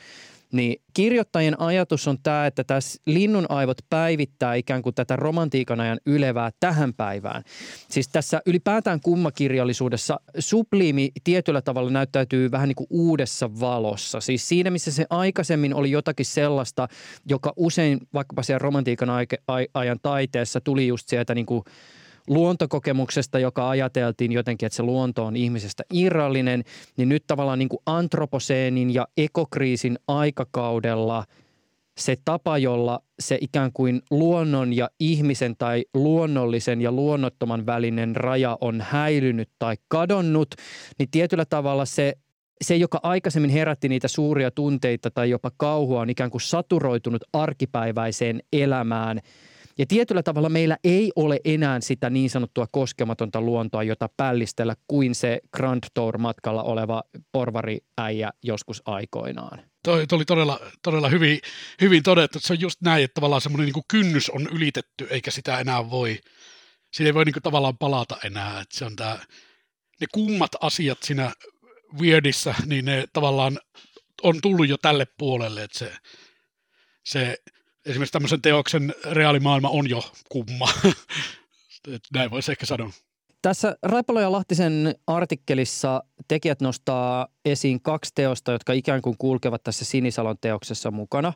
[SPEAKER 2] niin kirjoittajien ajatus on tämä, että tässä linnun aivot päivittää ikään kuin tätä romantiikan ajan ylevää tähän päivään. Siis tässä ylipäätään kummakirjallisuudessa subliimi tietyllä tavalla näyttäytyy vähän niin kuin uudessa valossa. Siis siinä, missä se aikaisemmin oli jotakin sellaista, joka usein vaikkapa siellä romantiikan ajan taiteessa tuli just sieltä niin kuin – luontokokemuksesta, joka ajateltiin jotenkin, että se luonto on ihmisestä irrallinen, niin nyt tavallaan niin kuin antroposeenin ja ekokriisin aikakaudella se tapa, jolla se ikään kuin luonnon ja ihmisen tai luonnollisen ja luonnottoman välinen raja on häilynyt tai kadonnut, niin tietyllä tavalla se se, joka aikaisemmin herätti niitä suuria tunteita tai jopa kauhua, on ikään kuin saturoitunut arkipäiväiseen elämään – ja tietyllä tavalla meillä ei ole enää sitä niin sanottua koskematonta luontoa, jota pällistellä kuin se Grand Tour-matkalla oleva porvariäijä joskus aikoinaan.
[SPEAKER 3] Toi, toi oli todella, todella hyvin, hyvin todettu, se on just näin, että tavallaan semmoinen niin kynnys on ylitetty, eikä sitä enää voi, siinä ei voi niin tavallaan palata enää. Että se on tämä, ne kummat asiat siinä Weirdissä, niin ne tavallaan on tullut jo tälle puolelle, että se, se esimerkiksi tämmöisen teoksen reaalimaailma on jo kumma. Näin voisi ehkä sanoa.
[SPEAKER 2] Tässä Raipalo ja Lahtisen artikkelissa tekijät nostaa esiin kaksi teosta, jotka ikään kuin kulkevat tässä Sinisalon teoksessa mukana.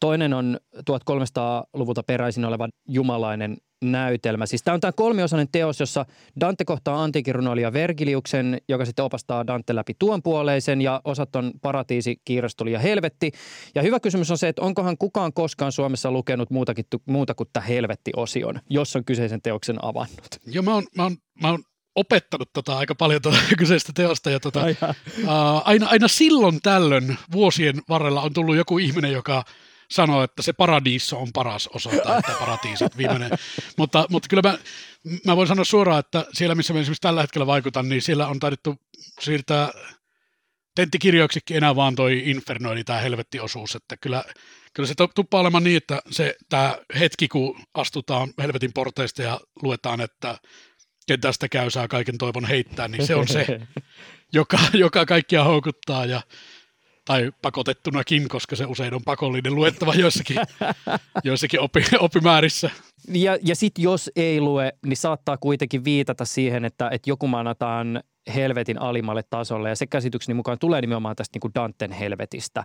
[SPEAKER 2] Toinen on 1300-luvulta peräisin oleva jumalainen näytelmä. Siis tämä on tämä kolmiosainen teos, jossa Dante kohtaa antiikin runoilija Vergiliuksen, joka sitten opastaa Dante läpi tuonpuoleisen ja osat on paratiisi, kiirastuli ja helvetti. Ja hyvä kysymys on se, että onkohan kukaan koskaan Suomessa lukenut muutakin, muuta kuin tämä helvetti-osion, jos on kyseisen teoksen avannut.
[SPEAKER 3] Joo, mä oon, mä oon, mä oon opettanut tota aika paljon tuota kyseistä teosta. Ja tota, uh, aina, aina silloin tällöin vuosien varrella on tullut joku ihminen, joka – sanoa, että se paradiiso on paras osa, tai että paratiisit viimeinen. mutta, mutta kyllä mä, mä voin sanoa suoraan, että siellä missä mä esimerkiksi tällä hetkellä vaikutan, niin siellä on taidettu siirtää tenttikirjoiksikin enää vaan toi Inferno, eli tämä helvettiosuus, että kyllä, kyllä se tuppaa olemaan niin, että se, tämä hetki, kun astutaan helvetin porteista ja luetaan, että ken tästä käy saa kaiken toivon heittää, niin se on se, joka, joka kaikkia houkuttaa ja tai pakotettunakin, koska se usein on pakollinen luettava joissakin, joissakin opi, opimäärissä.
[SPEAKER 2] Ja, ja sitten jos ei lue, niin saattaa kuitenkin viitata siihen, että, että joku manataan helvetin alimmalle tasolle. Ja se käsitykseni mukaan tulee nimenomaan tästä niin kuin Danten helvetistä.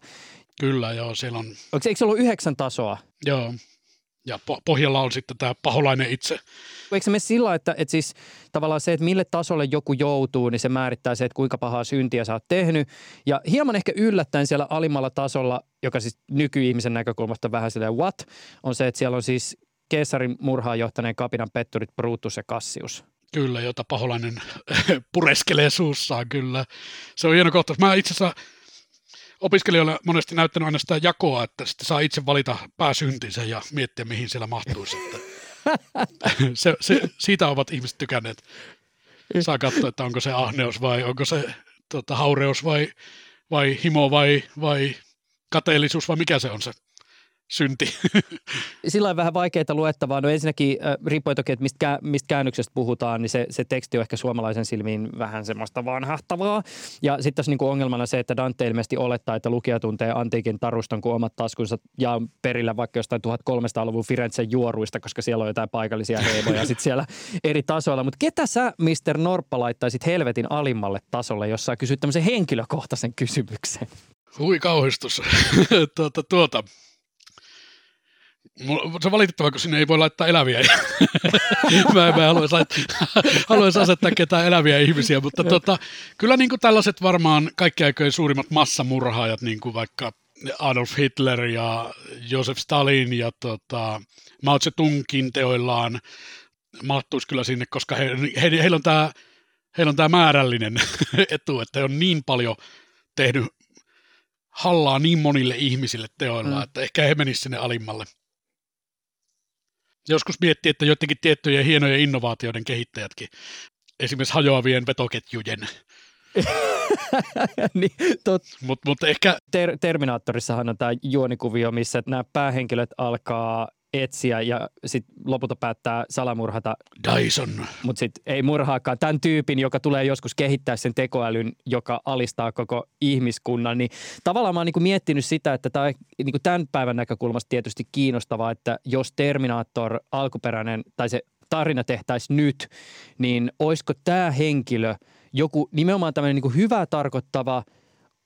[SPEAKER 3] Kyllä, joo, siellä on...
[SPEAKER 2] Onko, eikö se ollut yhdeksän tasoa?
[SPEAKER 3] Joo, ja pohjalla on sitten tämä paholainen itse.
[SPEAKER 2] Eikö se mene sillä, että, että siis tavallaan se, että mille tasolle joku joutuu, niin se määrittää se, että kuinka pahaa syntiä sä oot tehnyt. Ja hieman ehkä yllättäen siellä alimmalla tasolla, joka siis nykyihmisen näkökulmasta vähän silleen what, on se, että siellä on siis keessarin murhaan johtaneen kapinan petturit Brutus ja Cassius.
[SPEAKER 3] Kyllä, jota paholainen pureskelee suussaan, kyllä. Se on hieno kohtaus. Mä itse asiassa opiskelijoille monesti näyttänyt aina sitä jakoa, että sitten saa itse valita pääsyntinsä ja miettiä, mihin siellä mahtuisi. se, se, siitä ovat ihmiset tykänneet. Saa katsoa, että onko se ahneus vai onko se tota, haureus vai, vai himo vai, vai kateellisuus vai mikä se on se synti.
[SPEAKER 2] Sillä on vähän vaikeaa luettavaa. No ensinnäkin, äh, riippuen toki, että mistä, mistä käännöksestä puhutaan, niin se, se teksti on ehkä suomalaisen silmiin vähän semmoista vanhahtavaa. Ja sitten tässä niinku ongelmana se, että Dante ilmeisesti olettaa, että lukija tuntee antiikin taruston kuin omat taskunsa ja on perillä vaikka jostain 1300-luvun Firenzen juoruista, koska siellä on jotain paikallisia heimoja sitten siellä eri tasoilla. Mutta ketä sä, Mr. Norppa, laittaisit helvetin alimmalle tasolle, jos sä kysyt tämmöisen henkilökohtaisen kysymyksen?
[SPEAKER 3] Hui kauhistus. tuota, tuota se on valitettavaa, kun sinne ei voi laittaa eläviä. mä, mä haluaisin, haluaisin asettaa ketään eläviä ihmisiä, mutta tota, kyllä niin kuin tällaiset varmaan kaikki aikojen suurimmat massamurhaajat, niin kuin vaikka Adolf Hitler ja Josef Stalin ja tota, Mao Zedongkin teoillaan mahtuisi kyllä sinne, koska he, he, heillä on tämä heillä on tämä määrällinen etu, että he on niin paljon tehnyt hallaa niin monille ihmisille teoilla, mm. että ehkä he menisivät sinne alimmalle. Joskus miettii, että joidenkin tiettyjen hienojen innovaatioiden kehittäjätkin, esimerkiksi hajoavien vetoketjujen,
[SPEAKER 2] niin, tot...
[SPEAKER 3] Mut, mut ehkä...
[SPEAKER 2] Ter- Terminaattorissahan on tämä juonikuvio, missä nämä päähenkilöt alkaa etsiä ja sitten lopulta päättää salamurhata.
[SPEAKER 3] Dyson.
[SPEAKER 2] Mutta sitten ei murhaakaan tämän tyypin, joka tulee joskus kehittää sen tekoälyn, joka alistaa koko ihmiskunnan. Niin tavallaan mä oon niinku miettinyt sitä, että tämä niinku tämän päivän näkökulmasta tietysti kiinnostavaa, että jos Terminaattor alkuperäinen tai se tarina tehtäisiin nyt, niin olisiko tämä henkilö joku nimenomaan tämmöinen niin hyvää tarkoittava –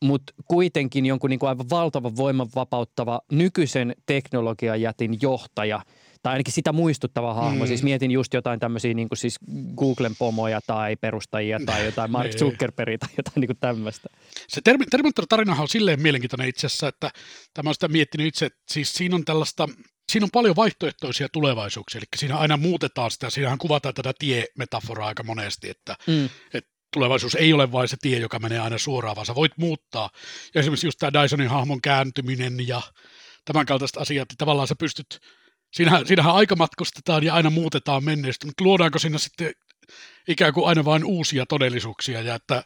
[SPEAKER 2] mutta kuitenkin jonkun niin kuin aivan valtavan voiman vapauttava nykyisen teknologian jätin johtaja – tai ainakin sitä muistuttava hahmo. Mm. Siis mietin just jotain tämmöisiä niin kuin siis Googlen pomoja tai perustajia tai jotain Mark niin. Zuckerbergia tai jotain niin kuin tämmöistä.
[SPEAKER 3] Se Terminator-tarinahan on silleen mielenkiintoinen itse asiassa, että tämä on sitä miettinyt itse, että siis siinä on tällaista siinä on paljon vaihtoehtoisia tulevaisuuksia, eli siinä aina muutetaan sitä, siinähän kuvataan tätä tie-metaforaa aika monesti, että, mm. että tulevaisuus ei ole vain se tie, joka menee aina suoraan, vaan sä voit muuttaa. Ja esimerkiksi just tämä Dysonin hahmon kääntyminen ja tämän kaltaiset asiat, että tavallaan sä pystyt, siinähän, siinähän aika matkustetaan ja aina muutetaan menneistä, mutta luodaanko siinä sitten ikään kuin aina vain uusia todellisuuksia ja että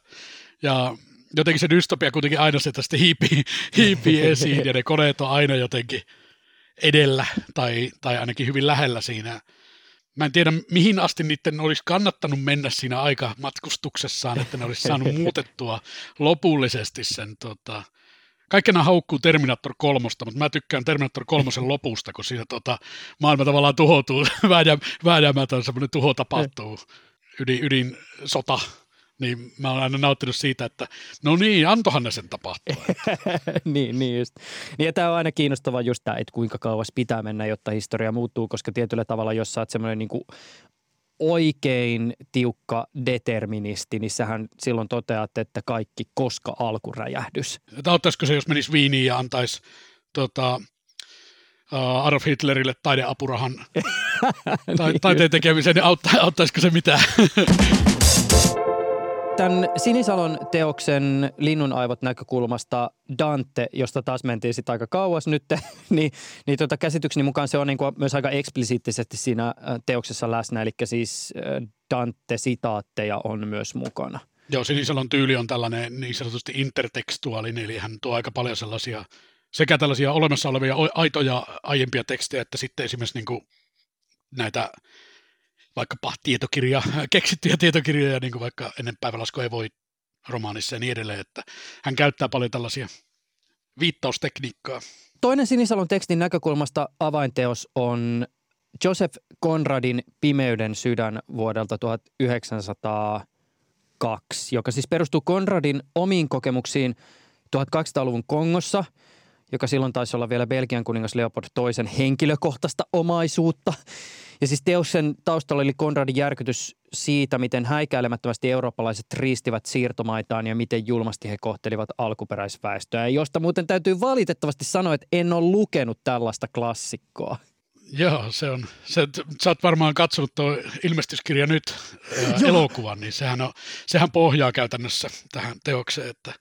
[SPEAKER 3] ja jotenkin se dystopia kuitenkin aina se tästä hiipii, hiipii esiin ja ne koneet on aina jotenkin edellä tai, tai ainakin hyvin lähellä siinä Mä en tiedä, mihin asti niiden olisi kannattanut mennä siinä aika matkustuksessaan, että ne olisi saanut muutettua lopullisesti sen. Tota, kaikkena haukkuu Terminator 3, mutta mä tykkään Terminator 3 lopusta, kun siinä tota, maailma tavallaan tuhoutuu, vääjäämätön semmoinen tuho tapahtuu, ydin, ydin sota niin mä oon aina nauttinut siitä, että no niin, antohan ne sen tapahtua.
[SPEAKER 2] niin, niin just. Niin ja tämä on aina kiinnostavaa just tämä, että kuinka kauas pitää mennä, jotta historia muuttuu, koska tietyllä tavalla, jos sä oot semmoinen niin kuin oikein tiukka deterministi, niin sähän silloin toteat, että kaikki koska alkuräjähdys.
[SPEAKER 3] Auttaisiko se, jos menisi Viiniin ja antaisi tota, uh, Adolf Hitlerille taideapurahan tai, niin taiteen tekemiseen, niin autta, auttaisiko se mitään?
[SPEAKER 2] Tämän Sinisalon teoksen Linnun aivot näkökulmasta Dante, josta taas mentiin sitten aika kauas nyt, niin, niin tota käsitykseni mukaan se on niin kuin myös aika eksplisiittisesti siinä äh, teoksessa läsnä, eli siis äh, Dante-sitaatteja on myös mukana.
[SPEAKER 3] Joo, Sinisalon tyyli on tällainen niin sanotusti intertekstuaalinen, eli hän tuo aika paljon sellaisia sekä tällaisia olemassa olevia aitoja aiempia tekstejä, että sitten esimerkiksi niin kuin näitä vaikkapa tietokirja, keksittyjä tietokirjoja, niin kuin vaikka ennen päivälasku ei voi romaanissa ja niin edelleen, että hän käyttää paljon tällaisia viittaustekniikkaa.
[SPEAKER 2] Toinen Sinisalon tekstin näkökulmasta avainteos on Joseph Conradin Pimeyden sydän vuodelta 1902, joka siis perustuu Conradin omiin kokemuksiin 1200-luvun Kongossa, joka silloin taisi olla vielä Belgian kuningas Leopold toisen henkilökohtaista omaisuutta. Ja siis teoksen taustalla oli Konradin järkytys siitä, miten häikäilemättömästi eurooppalaiset riistivät siirtomaitaan ja miten julmasti he kohtelivat alkuperäisväestöä. Josta muuten täytyy valitettavasti sanoa, että en ole lukenut tällaista klassikkoa.
[SPEAKER 3] Joo, se on. Se, sä oot varmaan katsonut tuo ilmestyskirja nyt ää, elokuvan, niin sehän, on, sehän pohjaa käytännössä tähän teokseen, että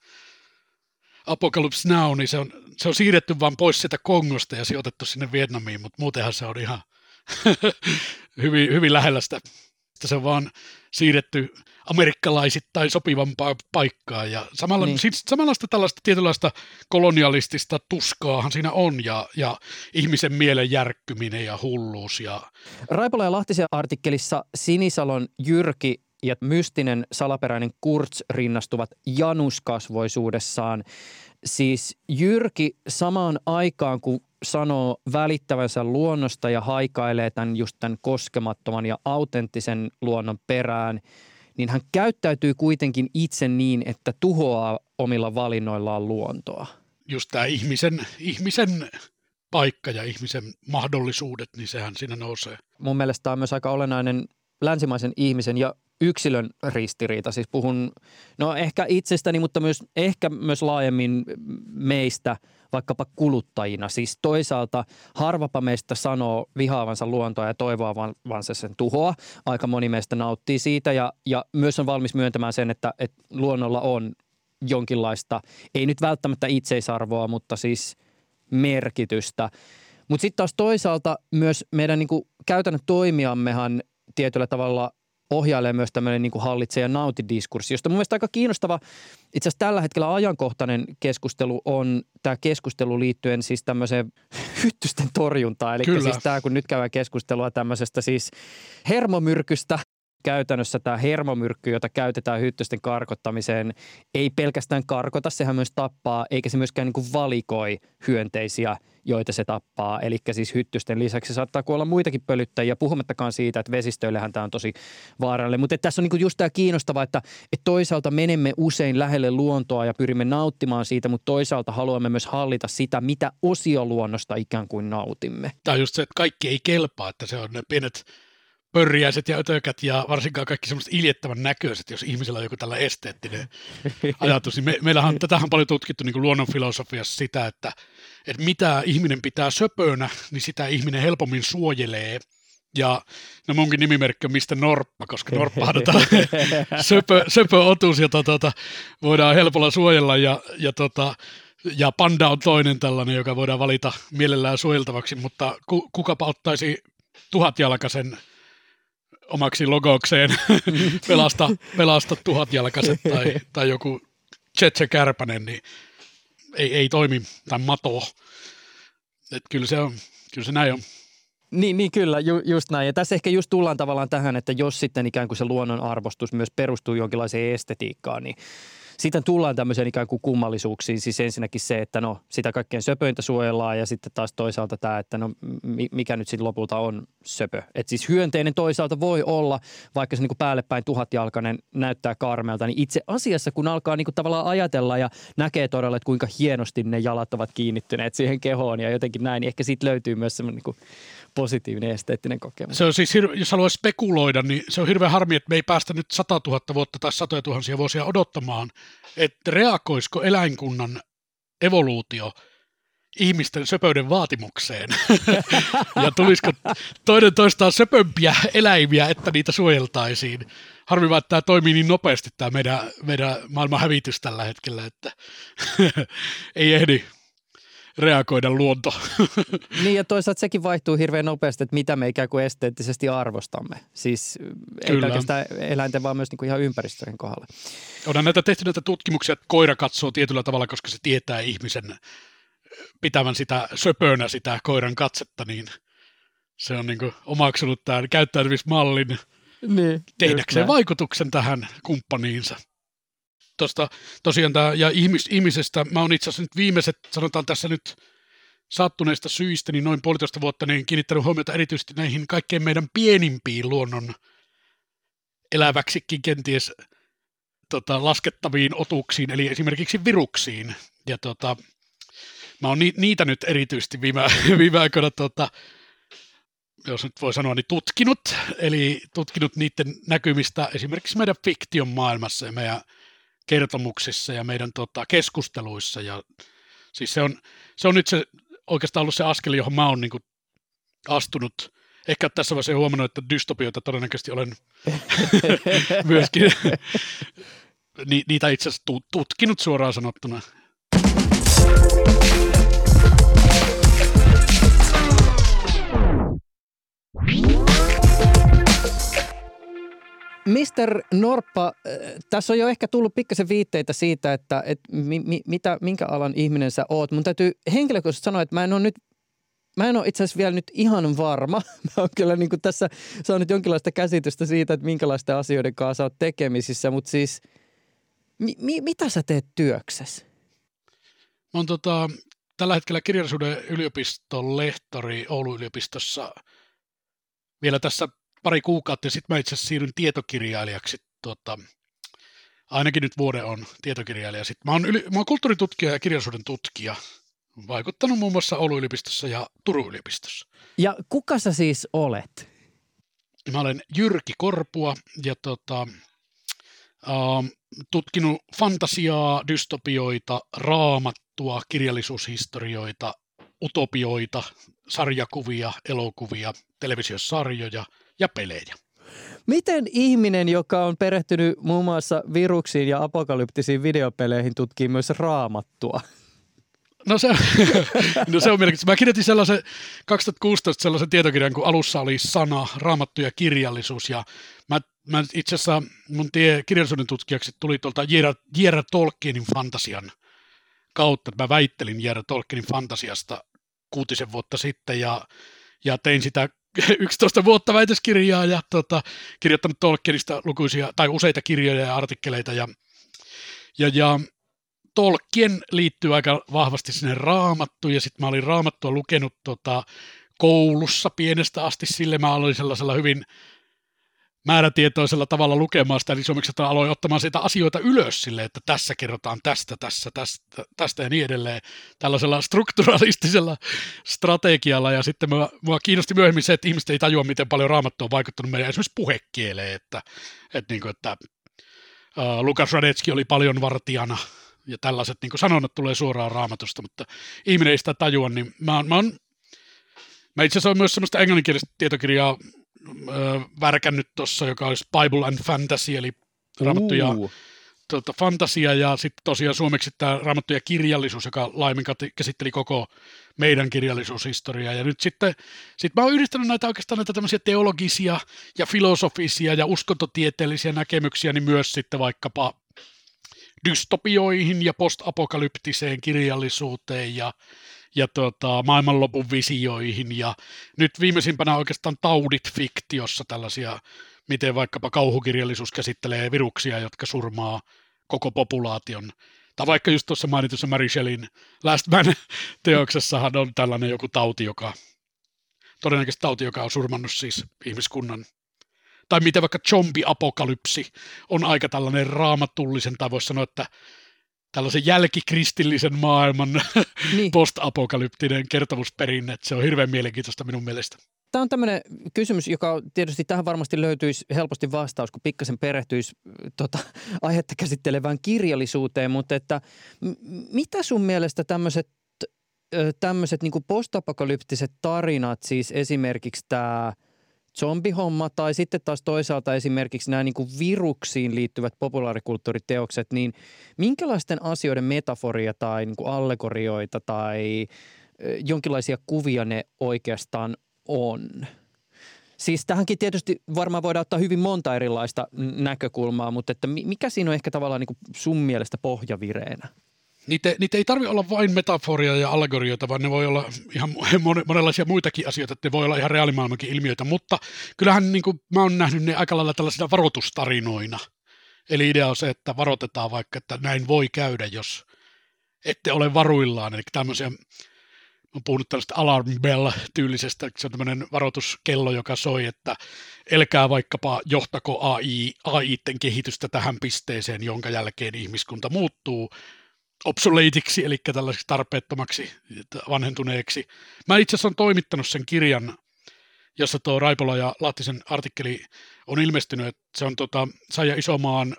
[SPEAKER 3] Apocalypse Now, niin se on, se on siirretty vaan pois sieltä Kongosta ja sijoitettu sinne Vietnamiin, mutta muutenhan se on ihan hyvin, hyvin lähellä sitä. Se on vaan siirretty amerikkalaisittain sopivampaa paikkaa. Ja samalla, niin. siis samanlaista tällaista tietynlaista kolonialistista tuskaahan siinä on ja, ja ihmisen mielen järkkyminen ja hulluus. Ja...
[SPEAKER 2] Raipola ja Lahtisen artikkelissa Sinisalon Jyrki ja mystinen salaperäinen Kurtz rinnastuvat januskasvoisuudessaan. Siis Jyrki samaan aikaan, kun sanoo välittävänsä luonnosta ja haikailee tämän just tämän koskemattoman ja autenttisen luonnon perään, niin hän käyttäytyy kuitenkin itse niin, että tuhoaa omilla valinnoillaan luontoa.
[SPEAKER 3] Just tämä ihmisen, ihmisen paikka ja ihmisen mahdollisuudet, niin sehän siinä nousee.
[SPEAKER 2] Mun mielestä tämä on myös aika olennainen länsimaisen ihmisen ja yksilön ristiriita. Siis puhun, no ehkä itsestäni, mutta myös ehkä myös laajemmin meistä, vaikkapa kuluttajina. Siis toisaalta harvapa meistä sanoo vihaavansa luontoa ja toivoavansa sen tuhoa. Aika moni meistä nauttii siitä ja, ja myös on valmis myöntämään sen, että, että luonnolla on jonkinlaista, ei nyt välttämättä itseisarvoa, mutta siis merkitystä. Mutta sitten taas toisaalta myös meidän niinku käytännön toimijammehan tietyllä tavalla ohjailee myös tämmöinen niin hallitse ja nautidiskurssi, josta mun mielestä aika kiinnostava, itse asiassa tällä hetkellä ajankohtainen keskustelu on tämä keskustelu liittyen siis tämmöiseen hyttysten torjuntaan. Eli Kyllä. siis tämä, kun nyt käydään keskustelua tämmöisestä siis hermomyrkystä, käytännössä tämä hermomyrkky, jota käytetään hyttysten karkottamiseen, ei pelkästään karkota, sehän myös tappaa, eikä se myöskään niin kuin valikoi hyönteisiä, joita se tappaa. Eli siis hyttysten lisäksi saattaa kuolla muitakin pölyttäjiä, puhumattakaan siitä, että vesistöillähän tämä on tosi vaarallinen. Mutta tässä on niin just tämä kiinnostava, että, että toisaalta menemme usein lähelle luontoa ja pyrimme nauttimaan siitä, mutta toisaalta haluamme myös hallita sitä, mitä osio luonnosta ikään kuin nautimme.
[SPEAKER 3] Tämä on just se, että kaikki ei kelpaa, että se on ne pienet pörriäiset ja ötökät ja varsinkaan kaikki semmoiset iljettävän näköiset, jos ihmisellä on joku tällä esteettinen ajatus. Niin me, meillähän on tätähän paljon tutkittu niin luonnonfilosofiassa sitä, että, että mitä ihminen pitää söpönä, niin sitä ihminen helpommin suojelee. Ja no munkin nimimerkki on Mistä Norppa, koska Norppa on tota, söpö, söpö otus, jota tota, voidaan helpolla suojella ja, ja tota, ja panda on toinen tällainen, joka voidaan valita mielellään suojeltavaksi, mutta ku, kukapa ottaisi tuhatjalkaisen omaksi logokseen pelasta, pelasta tuhatjalkaiset tai, tai joku Chetse Kärpänen, niin ei, ei toimi, tai Mato. Et kyllä, se on, kyllä se näin on.
[SPEAKER 2] Niin, niin kyllä, ju, just näin. Ja tässä ehkä just tullaan tavallaan tähän, että jos sitten ikään kuin se luonnon arvostus myös perustuu jonkinlaiseen estetiikkaan, niin sitten tullaan tämmöiseen ikään kuin kummallisuuksiin. Siis ensinnäkin se, että no sitä kaikkein söpöintä suojellaan ja sitten taas toisaalta tämä, että no mikä nyt sitten lopulta on söpö. Että siis hyönteinen toisaalta voi olla, vaikka se niin kuin päälle päin tuhatjalkainen näyttää karmelta, niin itse asiassa kun alkaa niin kuin tavallaan ajatella ja näkee todella, että kuinka hienosti ne jalat ovat kiinnittyneet siihen kehoon ja jotenkin näin, niin ehkä siitä löytyy myös semmoinen niin positiivinen esteettinen kokemus.
[SPEAKER 3] Se on siis, jos haluaa spekuloida, niin se on hirveän harmi, että me ei päästä nyt 100 000 vuotta tai satoja tuhansia vuosia odottamaan, että reagoisiko eläinkunnan evoluutio ihmisten söpöyden vaatimukseen. ja tulisiko toinen toistaan söpömpiä eläimiä, että niitä suojeltaisiin. Harmi vaan, että tämä toimii niin nopeasti, tämä meidän, meidän maailman hävitys tällä hetkellä, että ei ehdi reagoida luonto.
[SPEAKER 2] niin ja toisaalta sekin vaihtuu hirveän nopeasti, että mitä me ikään kuin esteettisesti arvostamme. Siis ei Kyllä. pelkästään eläinten, vaan myös niin kuin ihan ympäristöjen kohdalla.
[SPEAKER 3] Onhan näitä tehty näitä tutkimuksia, että koira katsoo tietyllä tavalla, koska se tietää ihmisen pitävän sitä söpönä sitä koiran katsetta, niin se on niin kuin omaksunut tämän käyttäytymismallin niin, tehdäkseen vaikutuksen tähän kumppaniinsa tuosta tosiaan tämä, ja ihmis, ihmisestä, mä oon itse asiassa nyt viimeiset, sanotaan tässä nyt sattuneista syistä, niin noin puolitoista vuotta niin kiinnittänyt huomiota erityisesti näihin kaikkein meidän pienimpiin luonnon eläväksikin kenties tota, laskettaviin otuksiin, eli esimerkiksi viruksiin. Ja tota, mä oon ni, niitä nyt erityisesti viime, viime aikoina, tota, jos nyt voi sanoa, niin tutkinut, eli tutkinut niiden näkymistä esimerkiksi meidän fiktion maailmassa ja meidän kertomuksissa ja meidän tota, keskusteluissa. Ja, siis se on, se on nyt se, oikeastaan ollut se askel, johon mä oon niin kuin, astunut. Ehkä tässä vaiheessa huomannut, että dystopioita todennäköisesti olen myöskin ni, niitä itse asiassa tutkinut suoraan sanottuna.
[SPEAKER 2] Mister Norppa, äh, tässä on jo ehkä tullut pikkasen viitteitä siitä, että, että mi, mi, mitä, minkä alan ihminen sä oot. Mun täytyy henkilökohtaisesti sanoa, että mä en ole nyt Mä en ole itse asiassa vielä nyt ihan varma. Mä oon kyllä niin tässä saanut jonkinlaista käsitystä siitä, että minkälaisten asioiden kanssa oot tekemisissä, mutta siis mi, mi, mitä sä teet työksessä?
[SPEAKER 3] Mä oon tota, tällä hetkellä kirjallisuuden yliopiston lehtori Oulun yliopistossa vielä tässä pari kuukautta ja sitten mä itse asiassa siirryn tietokirjailijaksi. Tuota, ainakin nyt vuoden on tietokirjailija. Sitten mä oon, yli, mä oon kulttuuritutkija ja kirjallisuuden tutkija Vaikuttanut muun muassa Oulun yliopistossa ja Turun yliopistossa.
[SPEAKER 2] Ja kuka sä siis olet?
[SPEAKER 3] Mä olen Jyrki Korpua ja tota, äh, tutkinut fantasiaa, dystopioita, raamattua, kirjallisuushistorioita, utopioita, sarjakuvia, elokuvia, televisiosarjoja ja pelejä.
[SPEAKER 2] Miten ihminen, joka on perehtynyt muun muassa viruksiin ja apokalyptisiin videopeleihin, tutkii myös raamattua?
[SPEAKER 3] No se, no se on mielenkiintoista. Mä kirjoitin sellaisen 2016 sellaisen tietokirjan, kun alussa oli sana, raamattu ja kirjallisuus. Ja mä, mä itse asiassa mun tie kirjallisuuden tutkijaksi tuli tuolta J.R. Tolkienin fantasian kautta. Mä väittelin J.R. Tolkienin fantasiasta kuutisen vuotta sitten ja, ja tein sitä 11 vuotta väitöskirjaa ja tota, kirjoittanut Tolkienista lukuisia tai useita kirjoja ja artikkeleita ja, ja, ja Tolkien liittyy aika vahvasti sinne raamattuun ja sitten mä olin raamattua lukenut tota, koulussa pienestä asti sille. Mä olin sellaisella hyvin määrätietoisella tavalla lukemaan sitä, niin suomeksi että aloin ottamaan siitä asioita ylös sille, että tässä kerrotaan tästä, tässä, tästä, tästä ja niin edelleen, tällaisella strukturalistisella strategialla, ja sitten mua, mua kiinnosti myöhemmin se, että ihmiset ei tajua, miten paljon raamattu on vaikuttanut meidän esimerkiksi puhekieleen, että, että, niin kuin, että uh, Lukas Radetski oli paljon vartijana, ja tällaiset niin sanonnat tulee suoraan raamatusta, mutta ihminen ei sitä tajua, niin mä, mä, on, mä itse asiassa olen myös sellaista englanninkielistä tietokirjaa värkännyt tuossa, joka olisi Bible and Fantasy, eli raamattu ja tuota, fantasia, ja sitten tosiaan suomeksi tämä raamattu ja kirjallisuus, joka laimin käsitteli koko meidän kirjallisuushistoriaa. Ja nyt sitten sit mä oon yhdistänyt näitä oikeastaan näitä tämmöisiä teologisia ja filosofisia ja uskontotieteellisiä näkemyksiä, niin myös sitten vaikkapa dystopioihin ja postapokalyptiseen kirjallisuuteen ja ja tota, maailmanlopun visioihin ja nyt viimeisimpänä oikeastaan taudit fiktiossa tällaisia, miten vaikkapa kauhukirjallisuus käsittelee viruksia, jotka surmaa koko populaation. Tai vaikka just tuossa mainitussa Mary Shelleyin Last Man-teoksessahan on tällainen joku tauti, joka todennäköisesti tauti, joka on surmannut siis ihmiskunnan. Tai miten vaikka zombi-apokalypsi on aika tällainen raamatullisen, tai voisi sanoa, että tällaisen jälkikristillisen maailman niin. post-apokalyptinen kertomusperinne. Se on hirveän mielenkiintoista minun mielestä.
[SPEAKER 2] Tämä on tämmöinen kysymys, joka tietysti tähän varmasti löytyisi helposti vastaus, kun pikkasen perehtyisi tota, aihetta käsittelevään kirjallisuuteen, mutta että mitä sun mielestä tämmöiset tämmöiset niin postapokalyptiset tarinat, siis esimerkiksi tämä – zombihomma tai sitten taas toisaalta esimerkiksi nämä niin kuin viruksiin liittyvät populaarikulttuuriteokset, niin minkälaisten asioiden metaforia tai niin kuin allegorioita tai jonkinlaisia kuvia ne oikeastaan on? Siis tähänkin tietysti varmaan voidaan ottaa hyvin monta erilaista näkökulmaa, mutta että mikä siinä on ehkä tavallaan niin kuin sun mielestä pohjavireenä?
[SPEAKER 3] Niitä, niitä ei tarvitse olla vain metaforia ja allegorioita, vaan ne voi olla ihan monenlaisia muitakin asioita, että ne voi olla ihan reaalimaailmankin ilmiöitä, mutta kyllähän niin kuin, mä oon nähnyt ne aika lailla tällaisina varoitustarinoina. Eli idea on se, että varoitetaan vaikka, että näin voi käydä, jos ette ole varuillaan. Eli tämmöisiä, on puhunut tällaista alarm bell-tyylisestä, se on tämmöinen varoituskello, joka soi, että elkää vaikkapa johtako AI, AIten kehitystä tähän pisteeseen, jonka jälkeen ihmiskunta muuttuu obsoleitiksi, eli tällaiseksi tarpeettomaksi vanhentuneeksi. Mä itse asiassa olen toimittanut sen kirjan, jossa tuo Raipola ja Lahtisen artikkeli on ilmestynyt, että se on tota, Saija Isomaan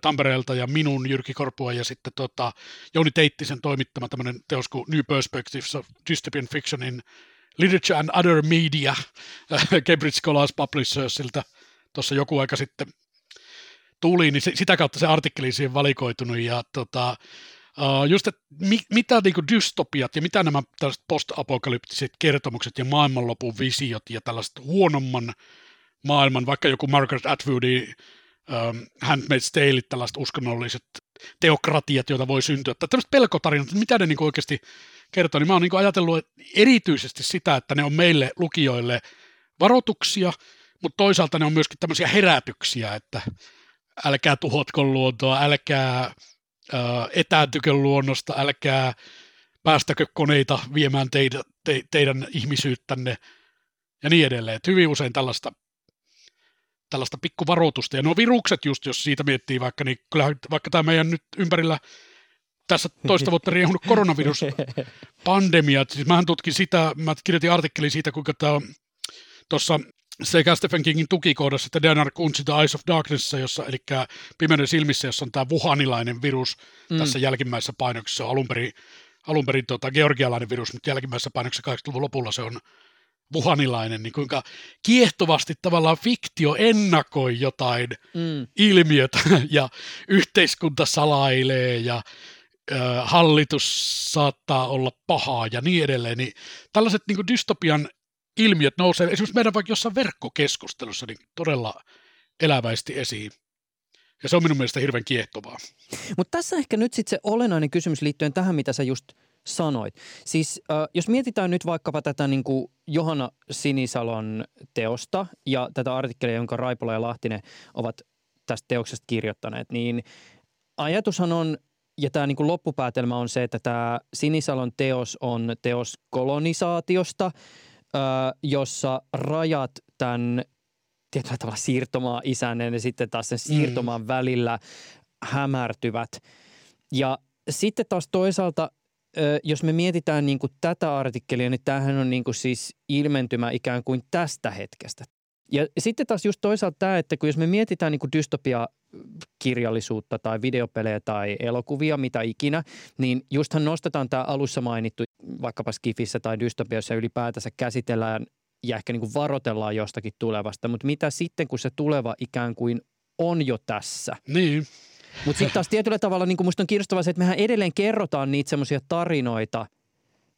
[SPEAKER 3] Tampereelta ja minun Jyrki Korpua ja sitten tota, Jouni Teittisen toimittama tämmöinen teos kuin New Perspectives of Dystopian Fiction in Literature and Other Media Cambridge Scholars Publishersilta tuossa joku aika sitten tuli, niin se, sitä kautta se artikkeli siihen valikoitunut ja tota, Uh, just, että mi, mitä niin kuin dystopiat ja mitä nämä tällaiset post-apokalyptiset kertomukset ja maailmanlopun visiot ja tällaiset huonomman maailman, vaikka joku Margaret Atwoodin um, Handmaid's Tale, tällaiset uskonnolliset teokratiat, joita voi syntyä, tai tämmöiset pelkotarinat, mitä ne niin oikeasti kertoo, niin mä oon niin ajatellut erityisesti sitä, että ne on meille lukijoille varoituksia, mutta toisaalta ne on myöskin tämmöisiä herätyksiä, että älkää tuhotko luontoa, älkää etääntykö luonnosta, älkää päästäkö koneita viemään teitä, te, teidän ihmisyyttänne ja niin edelleen. Et hyvin usein tällaista, tällaista pikkuvaroitusta. Ja nuo virukset just, jos siitä miettii vaikka, niin kyllähän vaikka tämä meidän nyt ympärillä tässä toista vuotta riehunut koronaviruspandemia. Siis mähän tutkin sitä, mä kirjoitin artikkelin siitä, kuinka tämä tuossa sekä Stephen Kingin tukikohdassa että Diana Kuntzin The Eyes of Darkness, jossa, eli Pimeyden silmissä, jossa on tämä wuhanilainen virus mm. tässä jälkimmäisessä painoksessa. Se on alun perin, alun perin tota, georgialainen virus, mutta jälkimmäisessä painoksessa 80-luvun lopulla se on wuhanilainen, niin kuinka kiehtovasti tavallaan fiktio ennakoi jotain mm. ilmiötä ja yhteiskunta salailee ja ö, hallitus saattaa olla pahaa ja niin edelleen. Niin tällaiset niin dystopian ilmiöt nousee esimerkiksi meidän vaikka jossain verkkokeskustelussa niin todella eläväisesti esiin. Ja se on minun mielestä hirveän kiehtovaa.
[SPEAKER 2] Mutta tässä ehkä nyt sitten se olennainen kysymys liittyen tähän, mitä sä just sanoit. Siis äh, jos mietitään nyt vaikkapa tätä niin kuin Johanna Sinisalon teosta ja tätä artikkelia, jonka Raipola ja Lahtinen ovat tästä teoksesta kirjoittaneet, niin ajatushan on, ja tämä niin kuin loppupäätelmä on se, että tämä Sinisalon teos on teos kolonisaatiosta – jossa rajat tämän tietyllä tavalla siirtomaa isännen ja sitten taas sen siirtomaan mm. välillä hämärtyvät. Ja sitten taas toisaalta, jos me mietitään niin kuin tätä artikkelia, niin tämähän on niin kuin siis ilmentymä ikään kuin tästä hetkestä. Ja sitten taas just toisaalta tämä, että kun jos me mietitään niin kuin dystopia-kirjallisuutta tai videopelejä tai elokuvia, mitä ikinä, niin justhan nostetaan tämä alussa mainittu vaikkapa Skifissä tai dystopiassa ylipäätänsä käsitellään ja ehkä niin kuin varoitellaan jostakin tulevasta, mutta mitä sitten, kun se tuleva ikään kuin on jo tässä?
[SPEAKER 3] Niin.
[SPEAKER 2] Mutta sitten taas tietyllä tavalla niin kuin musta on kiinnostavaa se, että mehän edelleen kerrotaan niitä semmoisia tarinoita,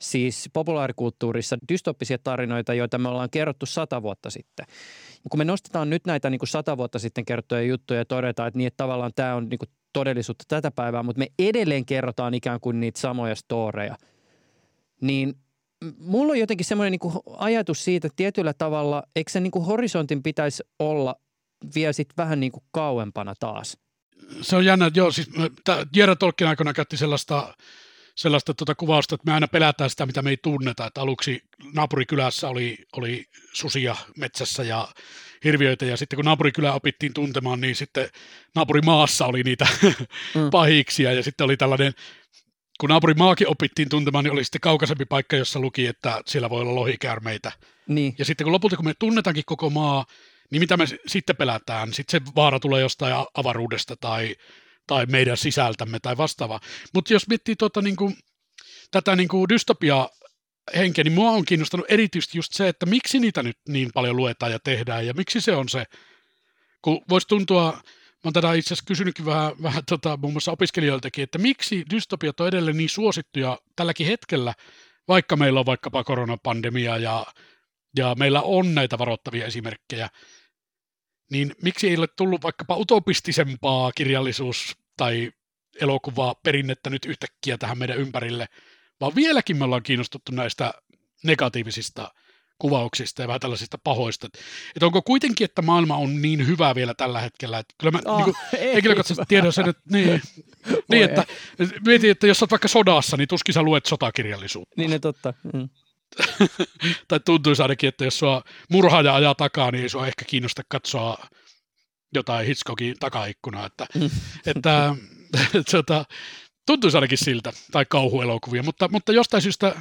[SPEAKER 2] siis populaarikulttuurissa dystoppisia tarinoita, joita me ollaan kerrottu sata vuotta sitten. Kun me nostetaan nyt näitä niin kuin sata vuotta sitten kerrottuja juttuja ja todetaan, että, niin, että tavallaan tämä on niin kuin todellisuutta tätä päivää, mutta me edelleen kerrotaan ikään kuin niitä samoja storeja, niin mulla on jotenkin semmoinen niin ajatus siitä, että tietyllä tavalla, eikö se niin kuin horisontin pitäisi olla vielä sitten vähän niin kuin kauempana taas?
[SPEAKER 3] Se on jännä, joo, siis Jera Tolkien aikana käytti sellaista sellaista tuota kuvausta, että me aina pelätään sitä, mitä me ei tunneta. Että aluksi naapurikylässä oli, oli susia metsässä ja hirviöitä, ja sitten kun naapurikylä opittiin tuntemaan, niin sitten naapurimaassa oli niitä mm. pahiksia, ja sitten oli tällainen, kun naapurimaakin opittiin tuntemaan, niin oli sitten kaukaisempi paikka, jossa luki, että siellä voi olla lohikäärmeitä.
[SPEAKER 2] Niin.
[SPEAKER 3] Ja sitten kun lopulta, kun me tunnetaankin koko maa, niin mitä me sitten pelätään? Sitten se vaara tulee jostain avaruudesta tai tai meidän sisältämme tai vastaavaa. Mutta jos miettii tuota, niin kuin, tätä niin kuin dystopia henkeä, niin mua on kiinnostanut erityisesti just se, että miksi niitä nyt niin paljon luetaan ja tehdään ja miksi se on se, kun voisi tuntua, mä oon tätä itse asiassa kysynytkin vähän, vähän tota, muun muassa opiskelijoiltakin, että miksi dystopiat on edelleen niin suosittuja tälläkin hetkellä, vaikka meillä on vaikkapa koronapandemia ja, ja meillä on näitä varoittavia esimerkkejä, miksi ei ole tullut vaikkapa utopistisempaa kirjallisuus- tai elokuvaa perinnettä nyt yhtäkkiä tähän meidän ympärille, vaan vieläkin me ollaan kiinnostuttu näistä negatiivisista kuvauksista ja vähän tällaisista pahoista. Että onko kuitenkin, että maailma on niin hyvä vielä tällä hetkellä, että kyllä mä oh, niin henkilökohtaisesti tiedän sen, että, niin, niin, että mietin, että jos olet vaikka sodassa, niin tuskin sä luet sotakirjallisuutta.
[SPEAKER 2] Niin, ne totta. Mm.
[SPEAKER 3] Tai tuntuisi ainakin, että jos sua murhaaja ajaa takaa, niin ei sua ehkä kiinnosta katsoa jotain Hitchcockin takaikkunaa. Että, että tota, tuntuisi ainakin siltä, tai kauhuelokuvia, mutta, mutta jostain syystä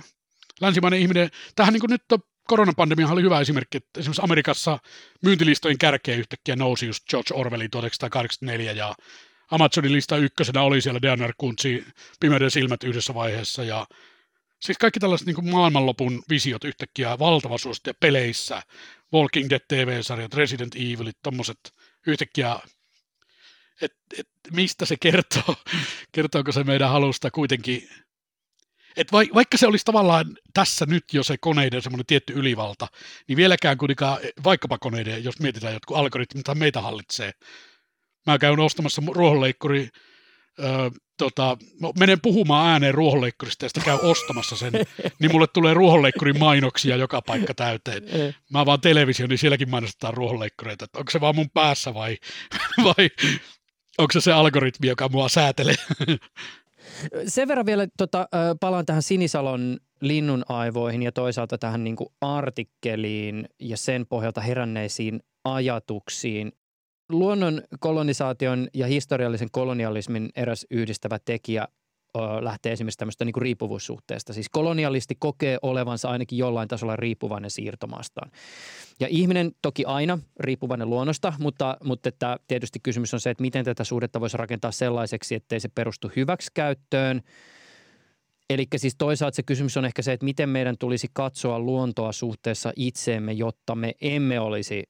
[SPEAKER 3] länsimainen ihminen, tähän niin kuin nyt koronapandemia oli hyvä esimerkki, että esimerkiksi Amerikassa myyntilistojen kärkeen yhtäkkiä nousi just George Orwellin 1984 ja Amazonin lista ykkösenä oli siellä Diana Kuntsi Pimeyden silmät yhdessä vaiheessa ja Siis kaikki tällaiset niin maailmanlopun visiot yhtäkkiä valtava suosittu peleissä, Walking Dead TV-sarjat, Resident Evilit, tommoset yhtäkkiä, että et, mistä se kertoo, kertooko se meidän halusta kuitenkin, että vaikka se olisi tavallaan tässä nyt jo se koneiden semmoinen tietty ylivalta, niin vieläkään kuitenkaan, vaikkapa koneiden, jos mietitään jotkut algoritmit, meitä hallitsee. Mä käyn ostamassa ruohonleikkuri tota, menen puhumaan ääneen ruohonleikkurista ja sitä käy ostamassa sen, niin mulle tulee ruohonleikkurin mainoksia joka paikka täyteen. Mä vaan televisio, niin sielläkin mainostetaan ruohonleikkureita. Että onko se vaan mun päässä vai, vai onko se se algoritmi, joka mua säätelee?
[SPEAKER 2] Sen verran vielä tota, palaan tähän Sinisalon linnun aivoihin ja toisaalta tähän niin kuin artikkeliin ja sen pohjalta heränneisiin ajatuksiin luonnon kolonisaation ja historiallisen kolonialismin eräs yhdistävä tekijä lähtee esimerkiksi tämmöistä niin riippuvuussuhteesta. Siis kolonialisti kokee olevansa ainakin jollain tasolla riippuvainen siirtomaastaan. Ja ihminen toki aina riippuvainen luonnosta, mutta, mutta että tietysti kysymys on se, että miten tätä suhdetta voisi rakentaa sellaiseksi, ettei se perustu hyväksikäyttöön – Eli siis toisaalta se kysymys on ehkä se, että miten meidän tulisi katsoa luontoa suhteessa itseemme, jotta me emme olisi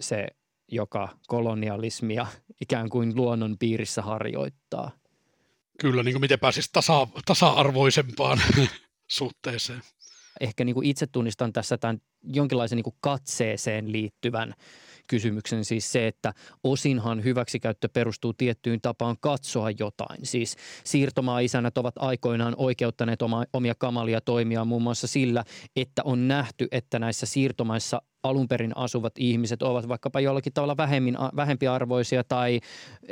[SPEAKER 2] se, joka kolonialismia ikään kuin luonnon piirissä harjoittaa.
[SPEAKER 3] Kyllä, niin kuin miten pääsisi tasa, tasa-arvoisempaan suhteeseen.
[SPEAKER 2] Ehkä niin kuin itse tunnistan tässä tämän jonkinlaisen niin kuin katseeseen liittyvän kysymyksen, siis se, että osinhan hyväksikäyttö perustuu tiettyyn tapaan katsoa jotain. Siis siirtomaa-isännät ovat aikoinaan oikeuttaneet oma, omia kamalia toimia muun muassa sillä, että on nähty, että näissä siirtomaissa alun perin asuvat ihmiset ovat vaikkapa jollakin tavalla vähemmin, vähempiarvoisia tai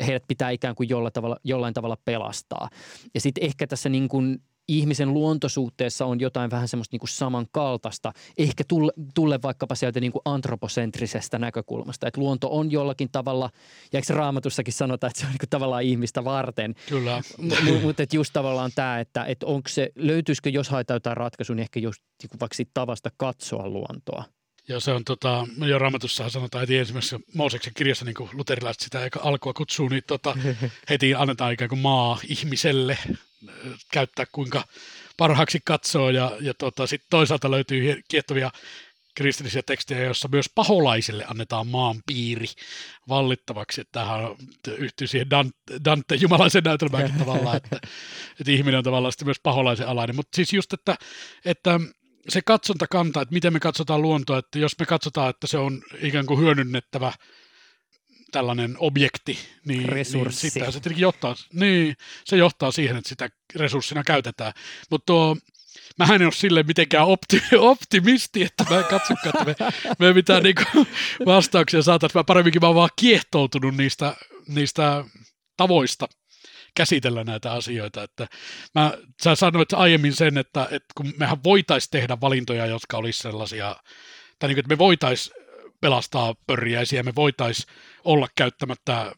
[SPEAKER 2] heidät pitää ikään kuin jollain tavalla, jollain tavalla pelastaa. Ja sitten ehkä tässä niin kuin ihmisen luontosuhteessa on jotain vähän semmoista niin kuin samankaltaista, ehkä tulle, tulle vaikkapa sieltä niin kuin antroposentrisestä näkökulmasta, että luonto on jollakin tavalla, ja eikö raamatussakin sanota, että se on niin kuin tavallaan ihmistä varten.
[SPEAKER 3] Kyllä.
[SPEAKER 2] M- mutta että just tavallaan tämä, että, että onko se, löytyisikö jos haetaan jotain ratkaisua, niin ehkä just niin kuin vaikka tavasta katsoa luontoa.
[SPEAKER 3] Ja se on tota, jo raamatussa sanotaan heti ensimmäisessä Mooseksen kirjassa, niin kuin luterilaiset sitä eikä alkua kutsuu, niin tota, heti annetaan ikään kuin maa ihmiselle käyttää kuinka parhaaksi katsoo. Ja, ja tota, sitten toisaalta löytyy kiehtovia kristillisiä tekstejä, joissa myös paholaisille annetaan maan piiri vallittavaksi. Että tämähän yhtyy siihen Dante, Dante jumalaisen näytelmäänkin tavallaan, että, että ihminen on tavallaan sitten myös paholaisen alainen. Mutta siis just, että, että se katsontakanta, että miten me katsotaan luontoa, että jos me katsotaan, että se on ikään kuin hyödynnettävä tällainen objekti, niin, niin sitä se tietenkin johtaa, niin, se johtaa siihen, että sitä resurssina käytetään. Mutta tuo, mähän en ole sille mitenkään opti, optimisti, että mä en katsokaan, että me, me mitään niinku vastauksia saataisiin. Mä paremminkin mä oon vaan kiehtoutunut niistä, niistä tavoista käsitellä näitä asioita. Että mä, sä sanoit aiemmin sen, että, että kun mehän voitaisiin tehdä valintoja, jotka olisi sellaisia, tai niin kuin, että me voitaisiin pelastaa pörjäisiä, me voitaisiin olla käyttämättä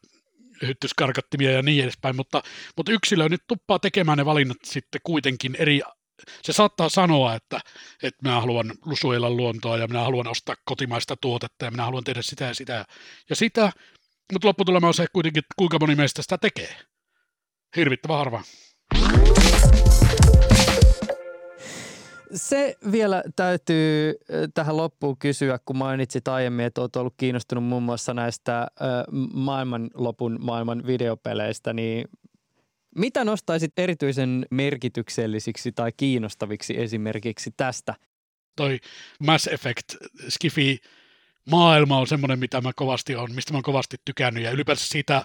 [SPEAKER 3] hyttyskarkattimia ja niin edespäin, mutta, mutta yksilö nyt tuppaa tekemään ne valinnat sitten kuitenkin eri se saattaa sanoa, että, että minä haluan suojella luontoa ja minä haluan ostaa kotimaista tuotetta ja minä haluan tehdä sitä ja sitä ja sitä, mutta lopputulema on se kuitenkin, kuinka moni meistä sitä tekee. Hirvittävä harva.
[SPEAKER 2] Se vielä täytyy tähän loppuun kysyä, kun mainitsit aiemmin, että olet ollut kiinnostunut muun muassa näistä maailmanlopun maailman videopeleistä, niin mitä nostaisit erityisen merkityksellisiksi tai kiinnostaviksi esimerkiksi tästä?
[SPEAKER 3] Toi Mass Effect Skifi maailma on semmoinen, mitä mä kovasti on, mistä mä oon kovasti tykännyt ja ylipäänsä siitä,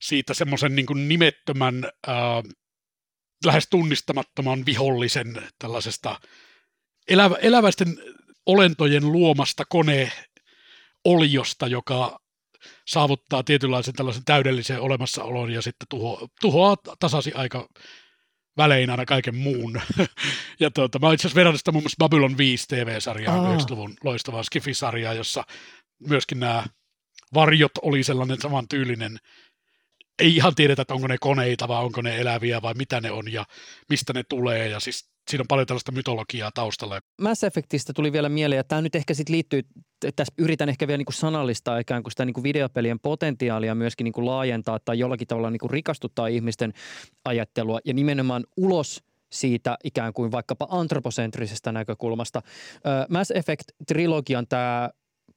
[SPEAKER 3] siitä semmoisen niin nimettömän äh, lähes tunnistamattoman vihollisen tällaisesta elävä, eläväisten olentojen luomasta koneoliosta, joka saavuttaa tietynlaisen tällaisen täydellisen olemassaolon ja sitten tuho, tuhoaa tasasi aika välein aina kaiken muun. ja tuota, mä itse asiassa verran sitä muun muassa Babylon 5 TV-sarjaa, 90-luvun loistavaa Skifi-sarjaa, jossa myöskin nämä varjot oli sellainen saman tyylinen ei ihan tiedetä, että onko ne koneita vai onko ne eläviä vai mitä ne on ja mistä ne tulee. Ja siis siinä on paljon tällaista mytologiaa taustalla.
[SPEAKER 2] Mass Effectistä tuli vielä mieleen, ja tämä nyt ehkä sitten liittyy, tässä yritän ehkä vielä niin kuin sanallistaa ikään kuin sitä niin kuin videopelien potentiaalia myöskin niin kuin laajentaa tai jollakin tavalla niin kuin rikastuttaa ihmisten ajattelua ja nimenomaan ulos siitä ikään kuin vaikkapa antroposentrisestä näkökulmasta. Mass Effect-trilogian tämä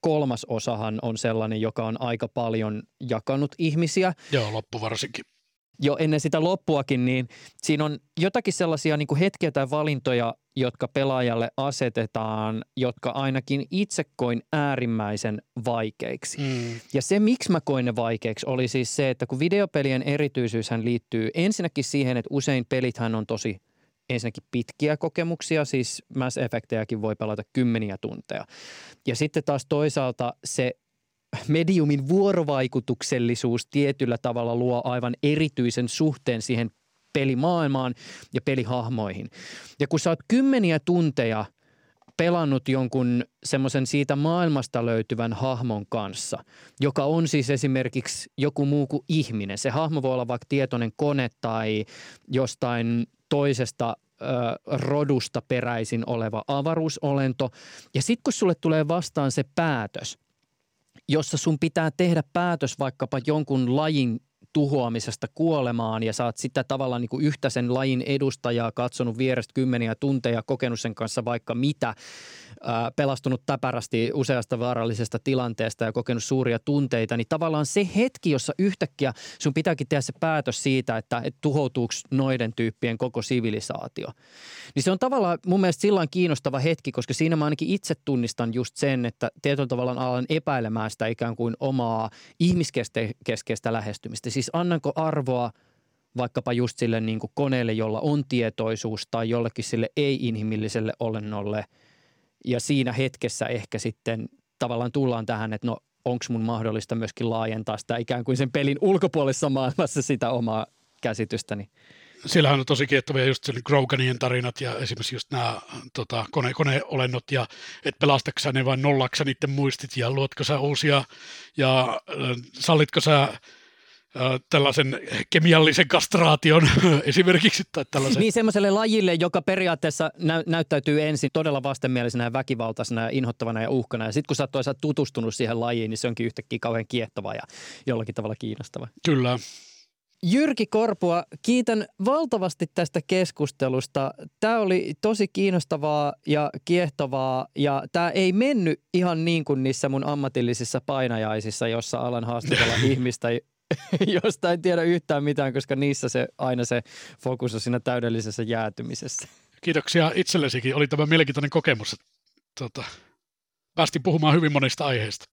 [SPEAKER 2] kolmas osahan on sellainen, joka on aika paljon jakanut ihmisiä.
[SPEAKER 3] Joo, loppu varsinkin.
[SPEAKER 2] Jo ennen sitä loppuakin, niin siinä on jotakin sellaisia niin kuin hetkiä tai valintoja, jotka pelaajalle asetetaan, jotka ainakin itse koin äärimmäisen vaikeiksi. Mm. Ja se, miksi mä koin ne vaikeiksi, oli siis se, että kun videopelien erityisyyshän liittyy ensinnäkin siihen, että usein pelithän on tosi – ensinnäkin pitkiä kokemuksia, siis Mass Effectejäkin voi pelata kymmeniä tunteja. Ja sitten taas toisaalta se mediumin vuorovaikutuksellisuus tietyllä tavalla luo aivan erityisen suhteen siihen pelimaailmaan ja pelihahmoihin. Ja kun sä oot kymmeniä tunteja pelannut jonkun semmoisen siitä maailmasta löytyvän hahmon kanssa, joka on siis esimerkiksi joku muu kuin ihminen. Se hahmo voi olla vaikka tietoinen kone tai jostain toisesta rodusta peräisin oleva avaruusolento. Ja sitten kun sulle tulee vastaan se päätös, jossa sun pitää tehdä päätös vaikkapa jonkun lajin tuhoamisesta kuolemaan ja saat sitä tavallaan niin kuin yhtä sen lajin edustajaa katsonut vierestä kymmeniä tunteja, kokenut sen kanssa vaikka mitä, pelastunut täpärästi useasta vaarallisesta tilanteesta ja kokenut suuria tunteita, niin tavallaan se hetki, jossa yhtäkkiä sun pitääkin tehdä se päätös siitä, että, että tuhoutuuko noiden tyyppien koko sivilisaatio. Niin se on tavallaan mun mielestä silloin kiinnostava hetki, koska siinä mä ainakin itse tunnistan just sen, että tietyllä tavalla alan epäilemään sitä ikään kuin omaa ihmiskeskeistä lähestymistä. Siis annanko arvoa vaikkapa just sille niin kuin koneelle, jolla on tietoisuus tai jollekin sille ei-inhimilliselle olennolle – ja siinä hetkessä ehkä sitten tavallaan tullaan tähän, että no onko mun mahdollista myöskin laajentaa sitä ikään kuin sen pelin ulkopuolisessa maailmassa sitä omaa käsitystäni.
[SPEAKER 3] Siellähän on tosi kiehtovia just Groganien tarinat ja esimerkiksi just nämä tota, kone, koneolennot ja että pelastatko ne vai nollaksa niiden muistit ja luotko sä uusia ja sallitko sä tällaisen kemiallisen kastraation esimerkiksi. Tai tällaisen.
[SPEAKER 2] Niin semmoiselle lajille, joka periaatteessa nä- näyttäytyy ensin todella vastenmielisenä ja väkivaltaisena ja inhottavana ja uhkana. Ja sitten kun sä oot tutustunut siihen lajiin, niin se onkin yhtäkkiä kauhean kiehtova ja jollakin tavalla kiinnostava.
[SPEAKER 3] Kyllä.
[SPEAKER 2] Jyrki Korpua, kiitän valtavasti tästä keskustelusta. Tämä oli tosi kiinnostavaa ja kiehtovaa ja tämä ei mennyt ihan niin kuin niissä mun ammatillisissa painajaisissa, jossa alan haastatella ihmistä, josta en tiedä yhtään mitään, koska niissä se aina se fokus on siinä täydellisessä jäätymisessä.
[SPEAKER 3] Kiitoksia itsellesikin. Oli tämä mielenkiintoinen kokemus. Tota, päästiin puhumaan hyvin monista aiheista.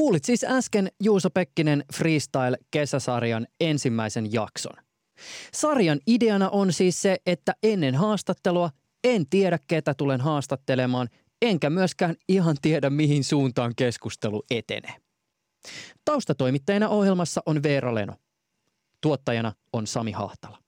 [SPEAKER 2] Kuulit siis äsken Juuso Pekkinen Freestyle-kesäsarjan ensimmäisen jakson. Sarjan ideana on siis se, että ennen haastattelua en tiedä, ketä tulen haastattelemaan, enkä myöskään ihan tiedä, mihin suuntaan keskustelu etenee. Taustatoimittajana ohjelmassa on Veera Leno. Tuottajana on Sami Hahtala.